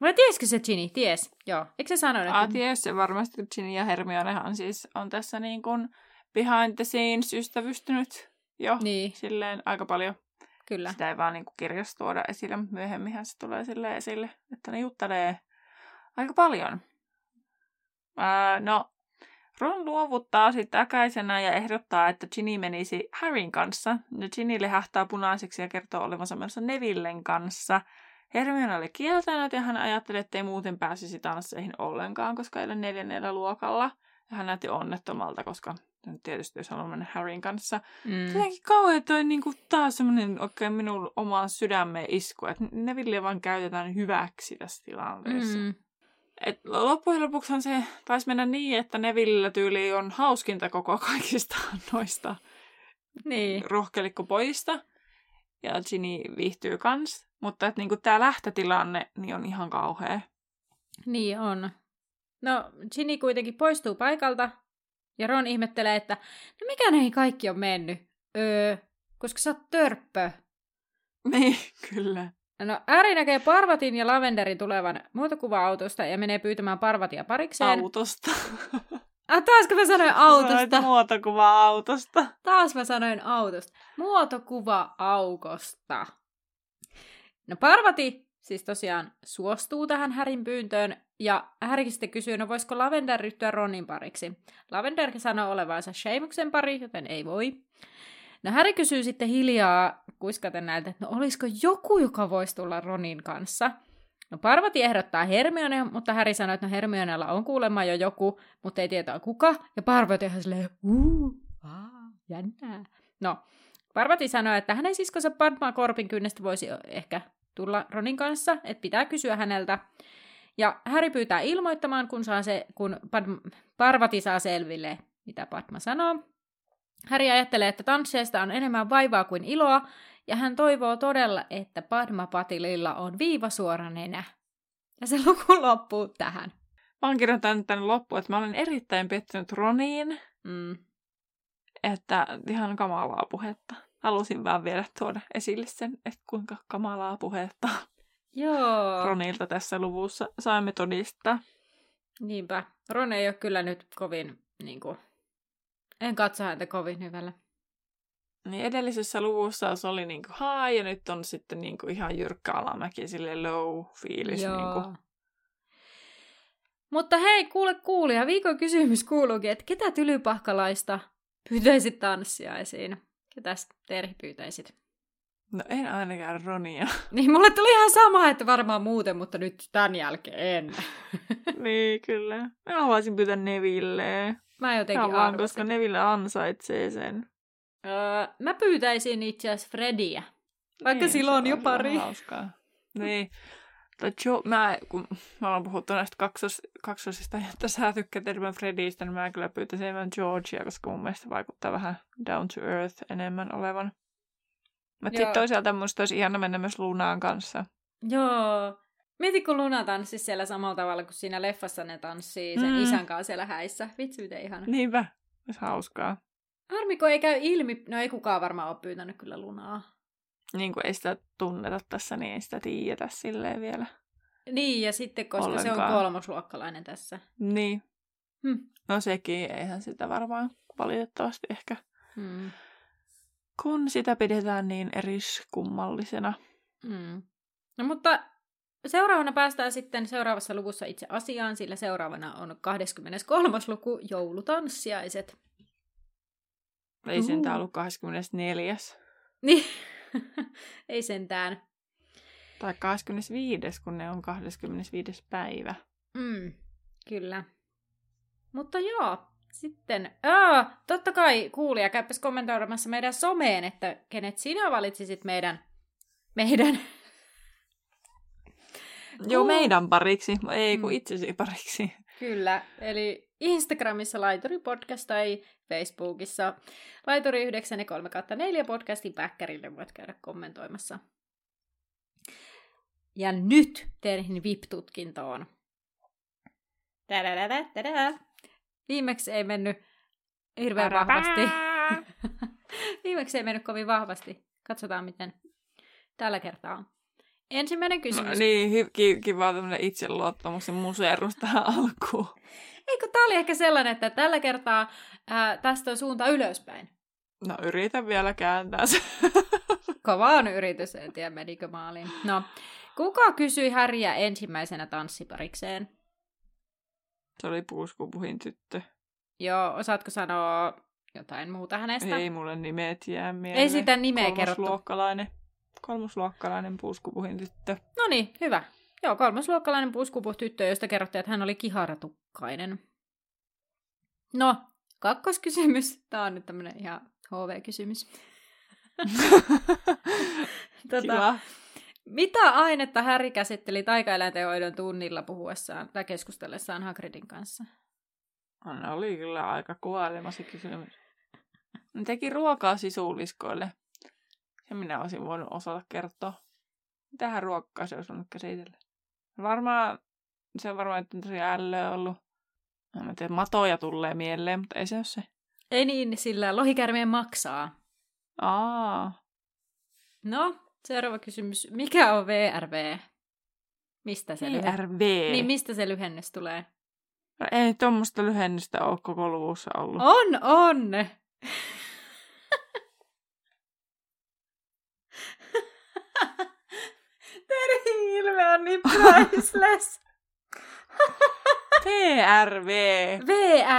Vai tiesikö se Ginny? Ties. Joo. Eikö se sanonut? Ah, Että... ties se varmasti, Ginny ja Hermionehan siis on tässä niin kuin behind the scenes ystävystynyt jo Niin, silleen aika paljon. kyllä. Sitä ei vaan niin kuin kirjassa tuoda esille, mutta myöhemminhän se tulee silleen esille, että ne juttelee aika paljon. Ää, no, Ron luovuttaa sitten äkäisenä ja ehdottaa, että Ginny menisi Harryn kanssa. No Ginny lehahtaa punaiseksi ja kertoo olevansa menossa Nevillen kanssa. Hermione oli kieltänyt ja hän ajatteli, että ei muuten pääsisi tansseihin ollenkaan, koska ei ole neljännellä luokalla. Ja hän näytti onnettomalta, koska tietysti jos haluaa mennä Harryn kanssa. Mm. Jotenkin kauhean toi niinku taas semmoinen oikein minun omaan sydämeen isku, että Neville vaan käytetään hyväksi tässä tilanteessa. Mm. Mm. Et loppujen lopuksihan se taisi mennä niin, että Neville tyyli on hauskinta koko kaikista [laughs] noista Niin. rohkelikkopojista. Ja Ginny viihtyy kans. Mutta että niinku tää lähtötilanne niin on ihan kauhea. Niin on. No, Ginny kuitenkin poistuu paikalta, ja Ron ihmettelee, että no mikä näihin kaikki on mennyt? Öö, koska sä oot törppö. Niin, [laughs] kyllä. No, Ääri näkee Parvatin ja Lavenderin tulevan muotokuva-autosta ja menee pyytämään Parvatia parikseen. Autosta. [laughs] Ah, taas kun mä sanoin autosta. muotokuva autosta. Taas mä sanoin autosta. Muotokuva aukosta. No Parvati siis tosiaan suostuu tähän Härin pyyntöön, ja Härikin sitten kysyy, no voisiko Lavender ryhtyä Ronin pariksi. Lavender sanoo olevansa Seamuksen pari, joten ei voi. No Häri kysyy sitten hiljaa kuiskaten näiltä, että no olisiko joku, joka voisi tulla Ronin kanssa. No Parvati ehdottaa Hermione, mutta Häri sanoo, että no Hermionella on kuulemma jo joku, mutta ei tietää kuka. Ja Parvati ihan silleen, uu, aa, jännää. No, Parvati sanoi, että hänen siskonsa Padma Korpin kynnestä voisi ehkä tulla Ronin kanssa, että pitää kysyä häneltä. Ja Häri pyytää ilmoittamaan, kun, saa se, kun Padm- Parvati saa selville, mitä Padma sanoo. Häri ajattelee, että tansseista on enemmän vaivaa kuin iloa, ja hän toivoo todella, että Padma Patililla on viivasuora nenä. Ja se luku loppuu tähän. Mä oon kirjoittanut tänne loppuun, että mä olen erittäin pettynyt Roniin, Mm. että ihan kamalaa puhetta. Halusin vaan vielä tuoda esille sen, että kuinka kamalaa puhetta Joo. Ronilta tässä luvussa saimme todistaa. Niinpä. Ron ei ole kyllä nyt kovin, niin kuin, en katso häntä kovin hyvällä. Niin edellisessä luvussa se oli niinku high ja nyt on sitten niinku ihan jyrkkä alamäki, sille low fiilis. Niinku. Mutta hei, kuule kuulija, viikon kysymys kuuluukin, että ketä tylypahkalaista pyytäisit tanssiaisiin? Ketäs Terhi pyytäisit? No en ainakaan Ronia. [laughs] Niin, mulle tuli ihan sama, että varmaan muuten, mutta nyt tämän jälkeen en. [laughs] niin, kyllä. Mä haluaisin pyytää Neville. Mä jotenkin arvasin. koska Neville ansaitsee sen. Öö, mä pyytäisin itse asiassa Frediä. Vaikka Niin, sillä on jo pari. Hauskaa. [laughs] Niin. Tai jo, mä, kun mä ollaan puhuttu näistä kaksos, kaksosista, että sä tykkäät enemmän Fredistä, niin mä kyllä pyytäisin enemmän Georgia, koska mun mielestä vaikuttaa vähän down to earth enemmän olevan. Mutta sitten toisaalta musta olisi ihana mennä myös Lunaan kanssa. Joo. Mieti, kun Luna tanssisi siellä samalla tavalla kuin siinä leffassa ne tanssii sen mm. isän kanssa siellä häissä. Vitsi, miten ihana. Niinpä. Olisi hauskaa. Harmi, kun ei käy ilmi. No ei kukaan varmaan ole pyytänyt kyllä Lunaa. Niin kuin ei sitä tunneta tässä, niin ei sitä tiedetä silleen vielä. Niin, ja sitten koska se on Ollenkaan. kolmosluokkalainen tässä. Niin. Hm. No sekin, eihän sitä varmaan valitettavasti ehkä. Mm. Kun sitä pidetään niin eriskummallisena. Mm. No mutta seuraavana päästään sitten seuraavassa luvussa itse asiaan, sillä seuraavana on 23. luku, joulutanssiaiset. Ei sentään ollut 24. Niin, [laughs] ei sentään. Tai 25, kun ne on 25. päivä. Mm, kyllä. Mutta joo, sitten, aa, totta kai kuulija käypäs kommentoimassa meidän someen, että kenet sinä valitsisit meidän, meidän Joo, meidän pariksi, ei kun Mm. itsesi pariksi. Kyllä, eli Instagramissa Laituri Podcast tai Facebookissa Laituri 9 ja 3 4 podcastin päkkärille voit käydä kommentoimassa. Ja nyt teidän VIP-tutkintoon. Tadadada, tadada. Viimeksi ei mennyt hirveän vahvasti. [laughs] Viimeksi ei mennyt kovin vahvasti. Katsotaan miten tällä kertaa on. Ensimmäinen kysymys. No, niin, hy- ki- kiva tämmönen itseluottamuksen museerus tähän alkuun. Eikö tämä oli ehkä sellainen, että tällä kertaa ää, tästä on suunta ylöspäin? No yritän vielä kääntää se. Kova on yritys, en tiedä menikö maaliin. No, kuka kysyi Häriä ensimmäisenä tanssiparikseen? Se oli puuskupuhin tyttö. Joo, osaatko sanoa jotain muuta hänestä? Ei mulle nimet jää mieleen. Ei sitä nimeä kerrottu. Kolmosluokkalainen, kolmosluokkalainen puuskupuhin tyttö. No niin, hyvä. Joo, kolmasluokkalainen puskupuh tyttö, josta kerrottiin, että hän oli kiharatukkainen. No, kakkoskysymys. Tämä on nyt tämmöinen ihan HV-kysymys. [laughs] tota, Kiva. Mitä ainetta Häri käsitteli taikaeläinten hoidon tunnilla puhuessaan tai keskustellessaan Hagridin kanssa? Ne oli kyllä aika kuvailemassa kysymys. Ne teki ruokaa sisuliskoille. Ja minä olisin voinut osata kertoa. Mitähän ruokkaa se olisi voinut käsitellä? Varmaan, se on varmaan, että on tosi ällöä ollut. No, mä tiedän, matoja tulee mieleen, mutta ei se ole se. Ei niin, sillä lohikärmeen maksaa. Aa, No, seuraava kysymys. Mikä on VRV? Mistä se? ERV. Niin, mistä se lyhennys tulee? No, ei tuommoista lyhennystä ole koko luvussa ollut. On, on! On niin [laughs] priceless. [laughs] TRV.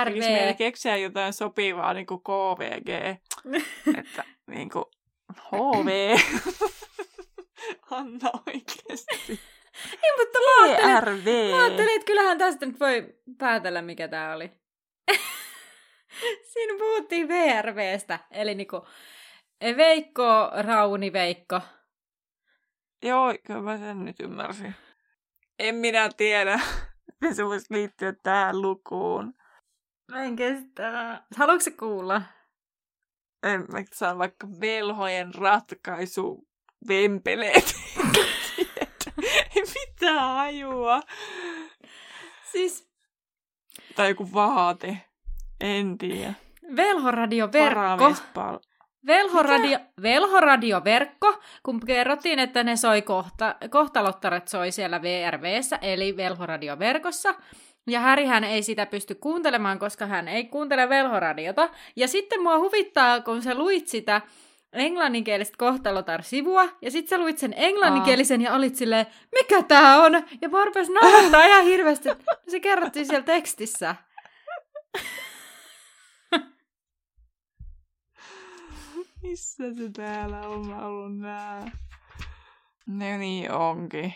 Tekis meidän VRV. keksiä jotain sopivaa, niin kuin KVG. [laughs] että niin kuin HV. Anna oikeesti. Ei, mutta mä ajattelin, mä ajattelin, että kyllähän tästä nyt voi päätellä, mikä tää oli. Siinä puhuttiin VRVstä, eli niinku Veikko, Rauni Veikko. Joo, kyllä mä sen nyt ymmärsin. En minä tiedä, [laughs] miten se voisi liittyä tähän lukuun. Mä en kestä. Haluatko kuulla? En mä saan vaikka velhojen ratkaisu vempeleet. [laughs] Ei mitään hajua. Siis Tai joku vaate. En tiedä. Velhoradioverkko. Varavespal. Velhoradio, Velhoradioverkko, kun kerrottiin, että ne soi kohta, kohtalottaret soi siellä VRVssä, eli Velhoradioverkossa. Ja Härihän ei sitä pysty kuuntelemaan, koska hän ei kuuntele Velhoradiota. Ja sitten mua huvittaa, kun sä luit sitä englanninkielistä kohtalotar-sivua, ja sitten sä luit sen englanninkielisen ja olit silleen, mikä tää on? Ja mä naurattaa ihan hirveästi. Se kerrottiin siellä tekstissä. [laughs] Missä se täällä on mä ollut nää? No niin onkin.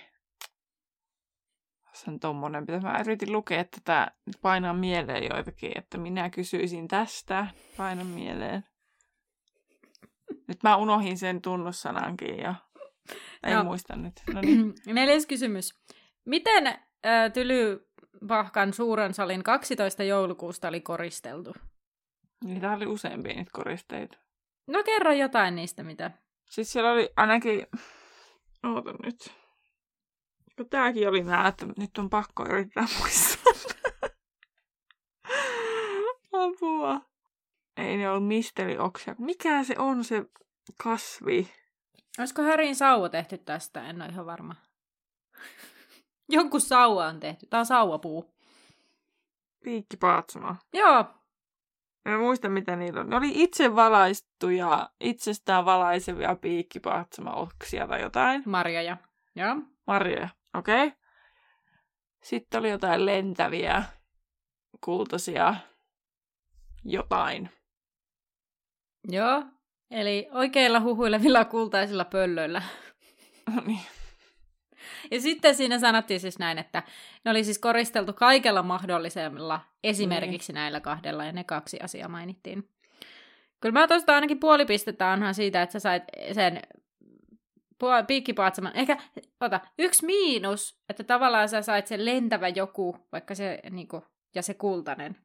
Se on tommonen. Pitäis mä yritin lukea tätä, painaa mieleen joitakin, että minä kysyisin tästä. Painan mieleen. Nyt mä unohin sen tunnussanankin ja en Joo. muista nyt. No niin. [clears throat] Neljäs kysymys. Miten äh, Tylypahkan suuren salin 12 joulukuusta oli koristeltu? Niitä oli useampia niitä koristeita. No kerro jotain niistä, mitä. Siis siellä oli ainakin... Oota nyt. Kun tääkin oli nää, että nyt on pakko yrittää muistaa. [laughs] Apua. Ei ne ollut mistelioksia. Mikä se on se kasvi? Olisiko Härin sauva tehty tästä? En ole ihan varma. [laughs] Jonkun sauva on tehty. Tämä on sauvapuu. Piikkipaatsuma. Joo. En muista mitä niillä on. Ne oli itse valaistuja, itsestään valaisevia piikkipaatsuma-oksia tai jotain. Marjoja. Joo. Marjoja. Okei. Okay. Sitten oli jotain lentäviä, kultaisia, jotain. Joo, eli oikeilla huhuilevilla kultaisilla pöllöillä. [laughs] No niin. Ja sitten siinä sanottiin siis näin, että ne oli siis koristeltu kaikella mahdollisella, esimerkiksi niin. näillä kahdella, ja ne kaksi asiaa mainittiin. Kyllä mä tuosta ainakin puoli pistettä onhan siitä, että sä sait sen piikkipaatsaman. Ehkä, ota, yksi miinus, että tavallaan sä sait sen lentävä joku, vaikka se, niinku, ja se kultainen.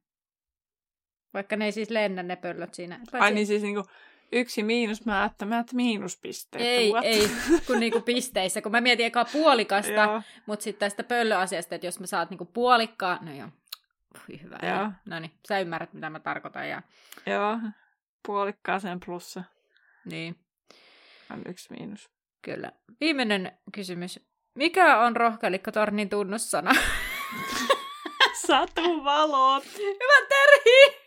Vaikka ne ei siis lennä ne pöllöt siinä. Paitsi... Ai niin siis niinku, yksi miinus, mä ajattelin, että miinuspisteet. Ei, What? ei, kun niinku pisteissä, kun mä mietin eka puolikasta, mutta sitten tästä pöllöasiasta, että jos mä saat niinku puolikkaa, no joo, Ui, hyvä. Joo. No niin, sä ymmärrät, mitä mä tarkoitan. Ja... Joo, puolikkaaseen plussa. Niin. On yksi miinus. Kyllä. Viimeinen kysymys. Mikä on rohkelikkotornin tunnussana? [laughs] valot. Hyvä Terhi!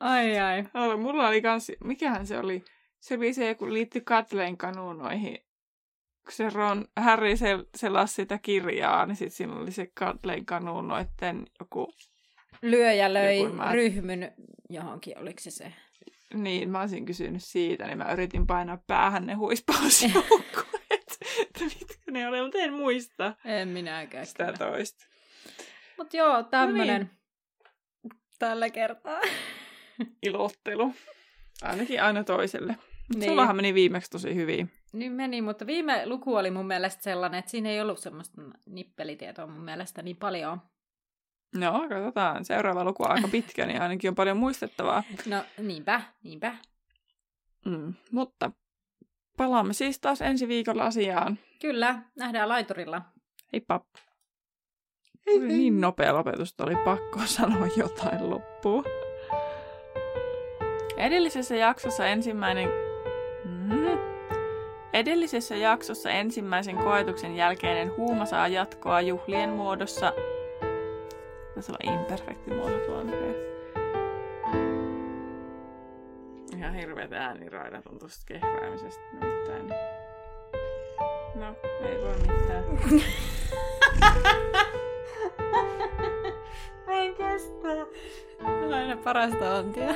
Ai ai. Ola, mulla oli kans, mikähän se oli? Se oli se, kun liittyi Katleen kanuunoihin. Kun se Ron, Harry sel, selasi sitä kirjaa, niin sitten siinä oli se Katleen kanuunoitten joku... Lyöjä löi joku, mä... ryhmyn johonkin, oliko se se? Niin, mä olisin kysynyt siitä, niin mä yritin painaa päähän ne huispaus [laughs] että mitkä ne oli, mutta en muista. En minäkään. Sitä kyllä. toista. Mut joo, tämmönen no niin. Tällä kertaa. [laughs] Ilottelu. Ainakin aina toiselle. Niin. Sullahan meni viimeksi tosi hyvin. Niin meni, mutta viime luku oli mun mielestä sellainen, että siinä ei ollut semmoista nippelitietoa mun mielestä niin paljon. No, katsotaan. Seuraava luku on aika pitkä, niin ainakin on paljon muistettavaa. [laughs] No, niinpä, niinpä. Mm, mutta palaamme siis taas ensi viikolla asiaan. Kyllä, nähdään laiturilla. Heippa! Hei, hei. Niin nopea lopetus, että oli pakko [laughs] sanoa jotain loppuun. Edellisessä jaksossa ensimmäinen... Mm. Edellisessä jaksossa ensimmäisen koetuksen jälkeinen huuma saa jatkoa juhlien muodossa Tässä on imperfekti muoto tuo Ihan hirveät ääniraidat on tuosta kehräämisestä nimittäin. No, ei voi mitään. [laughs] kestä. Aina parasta antia.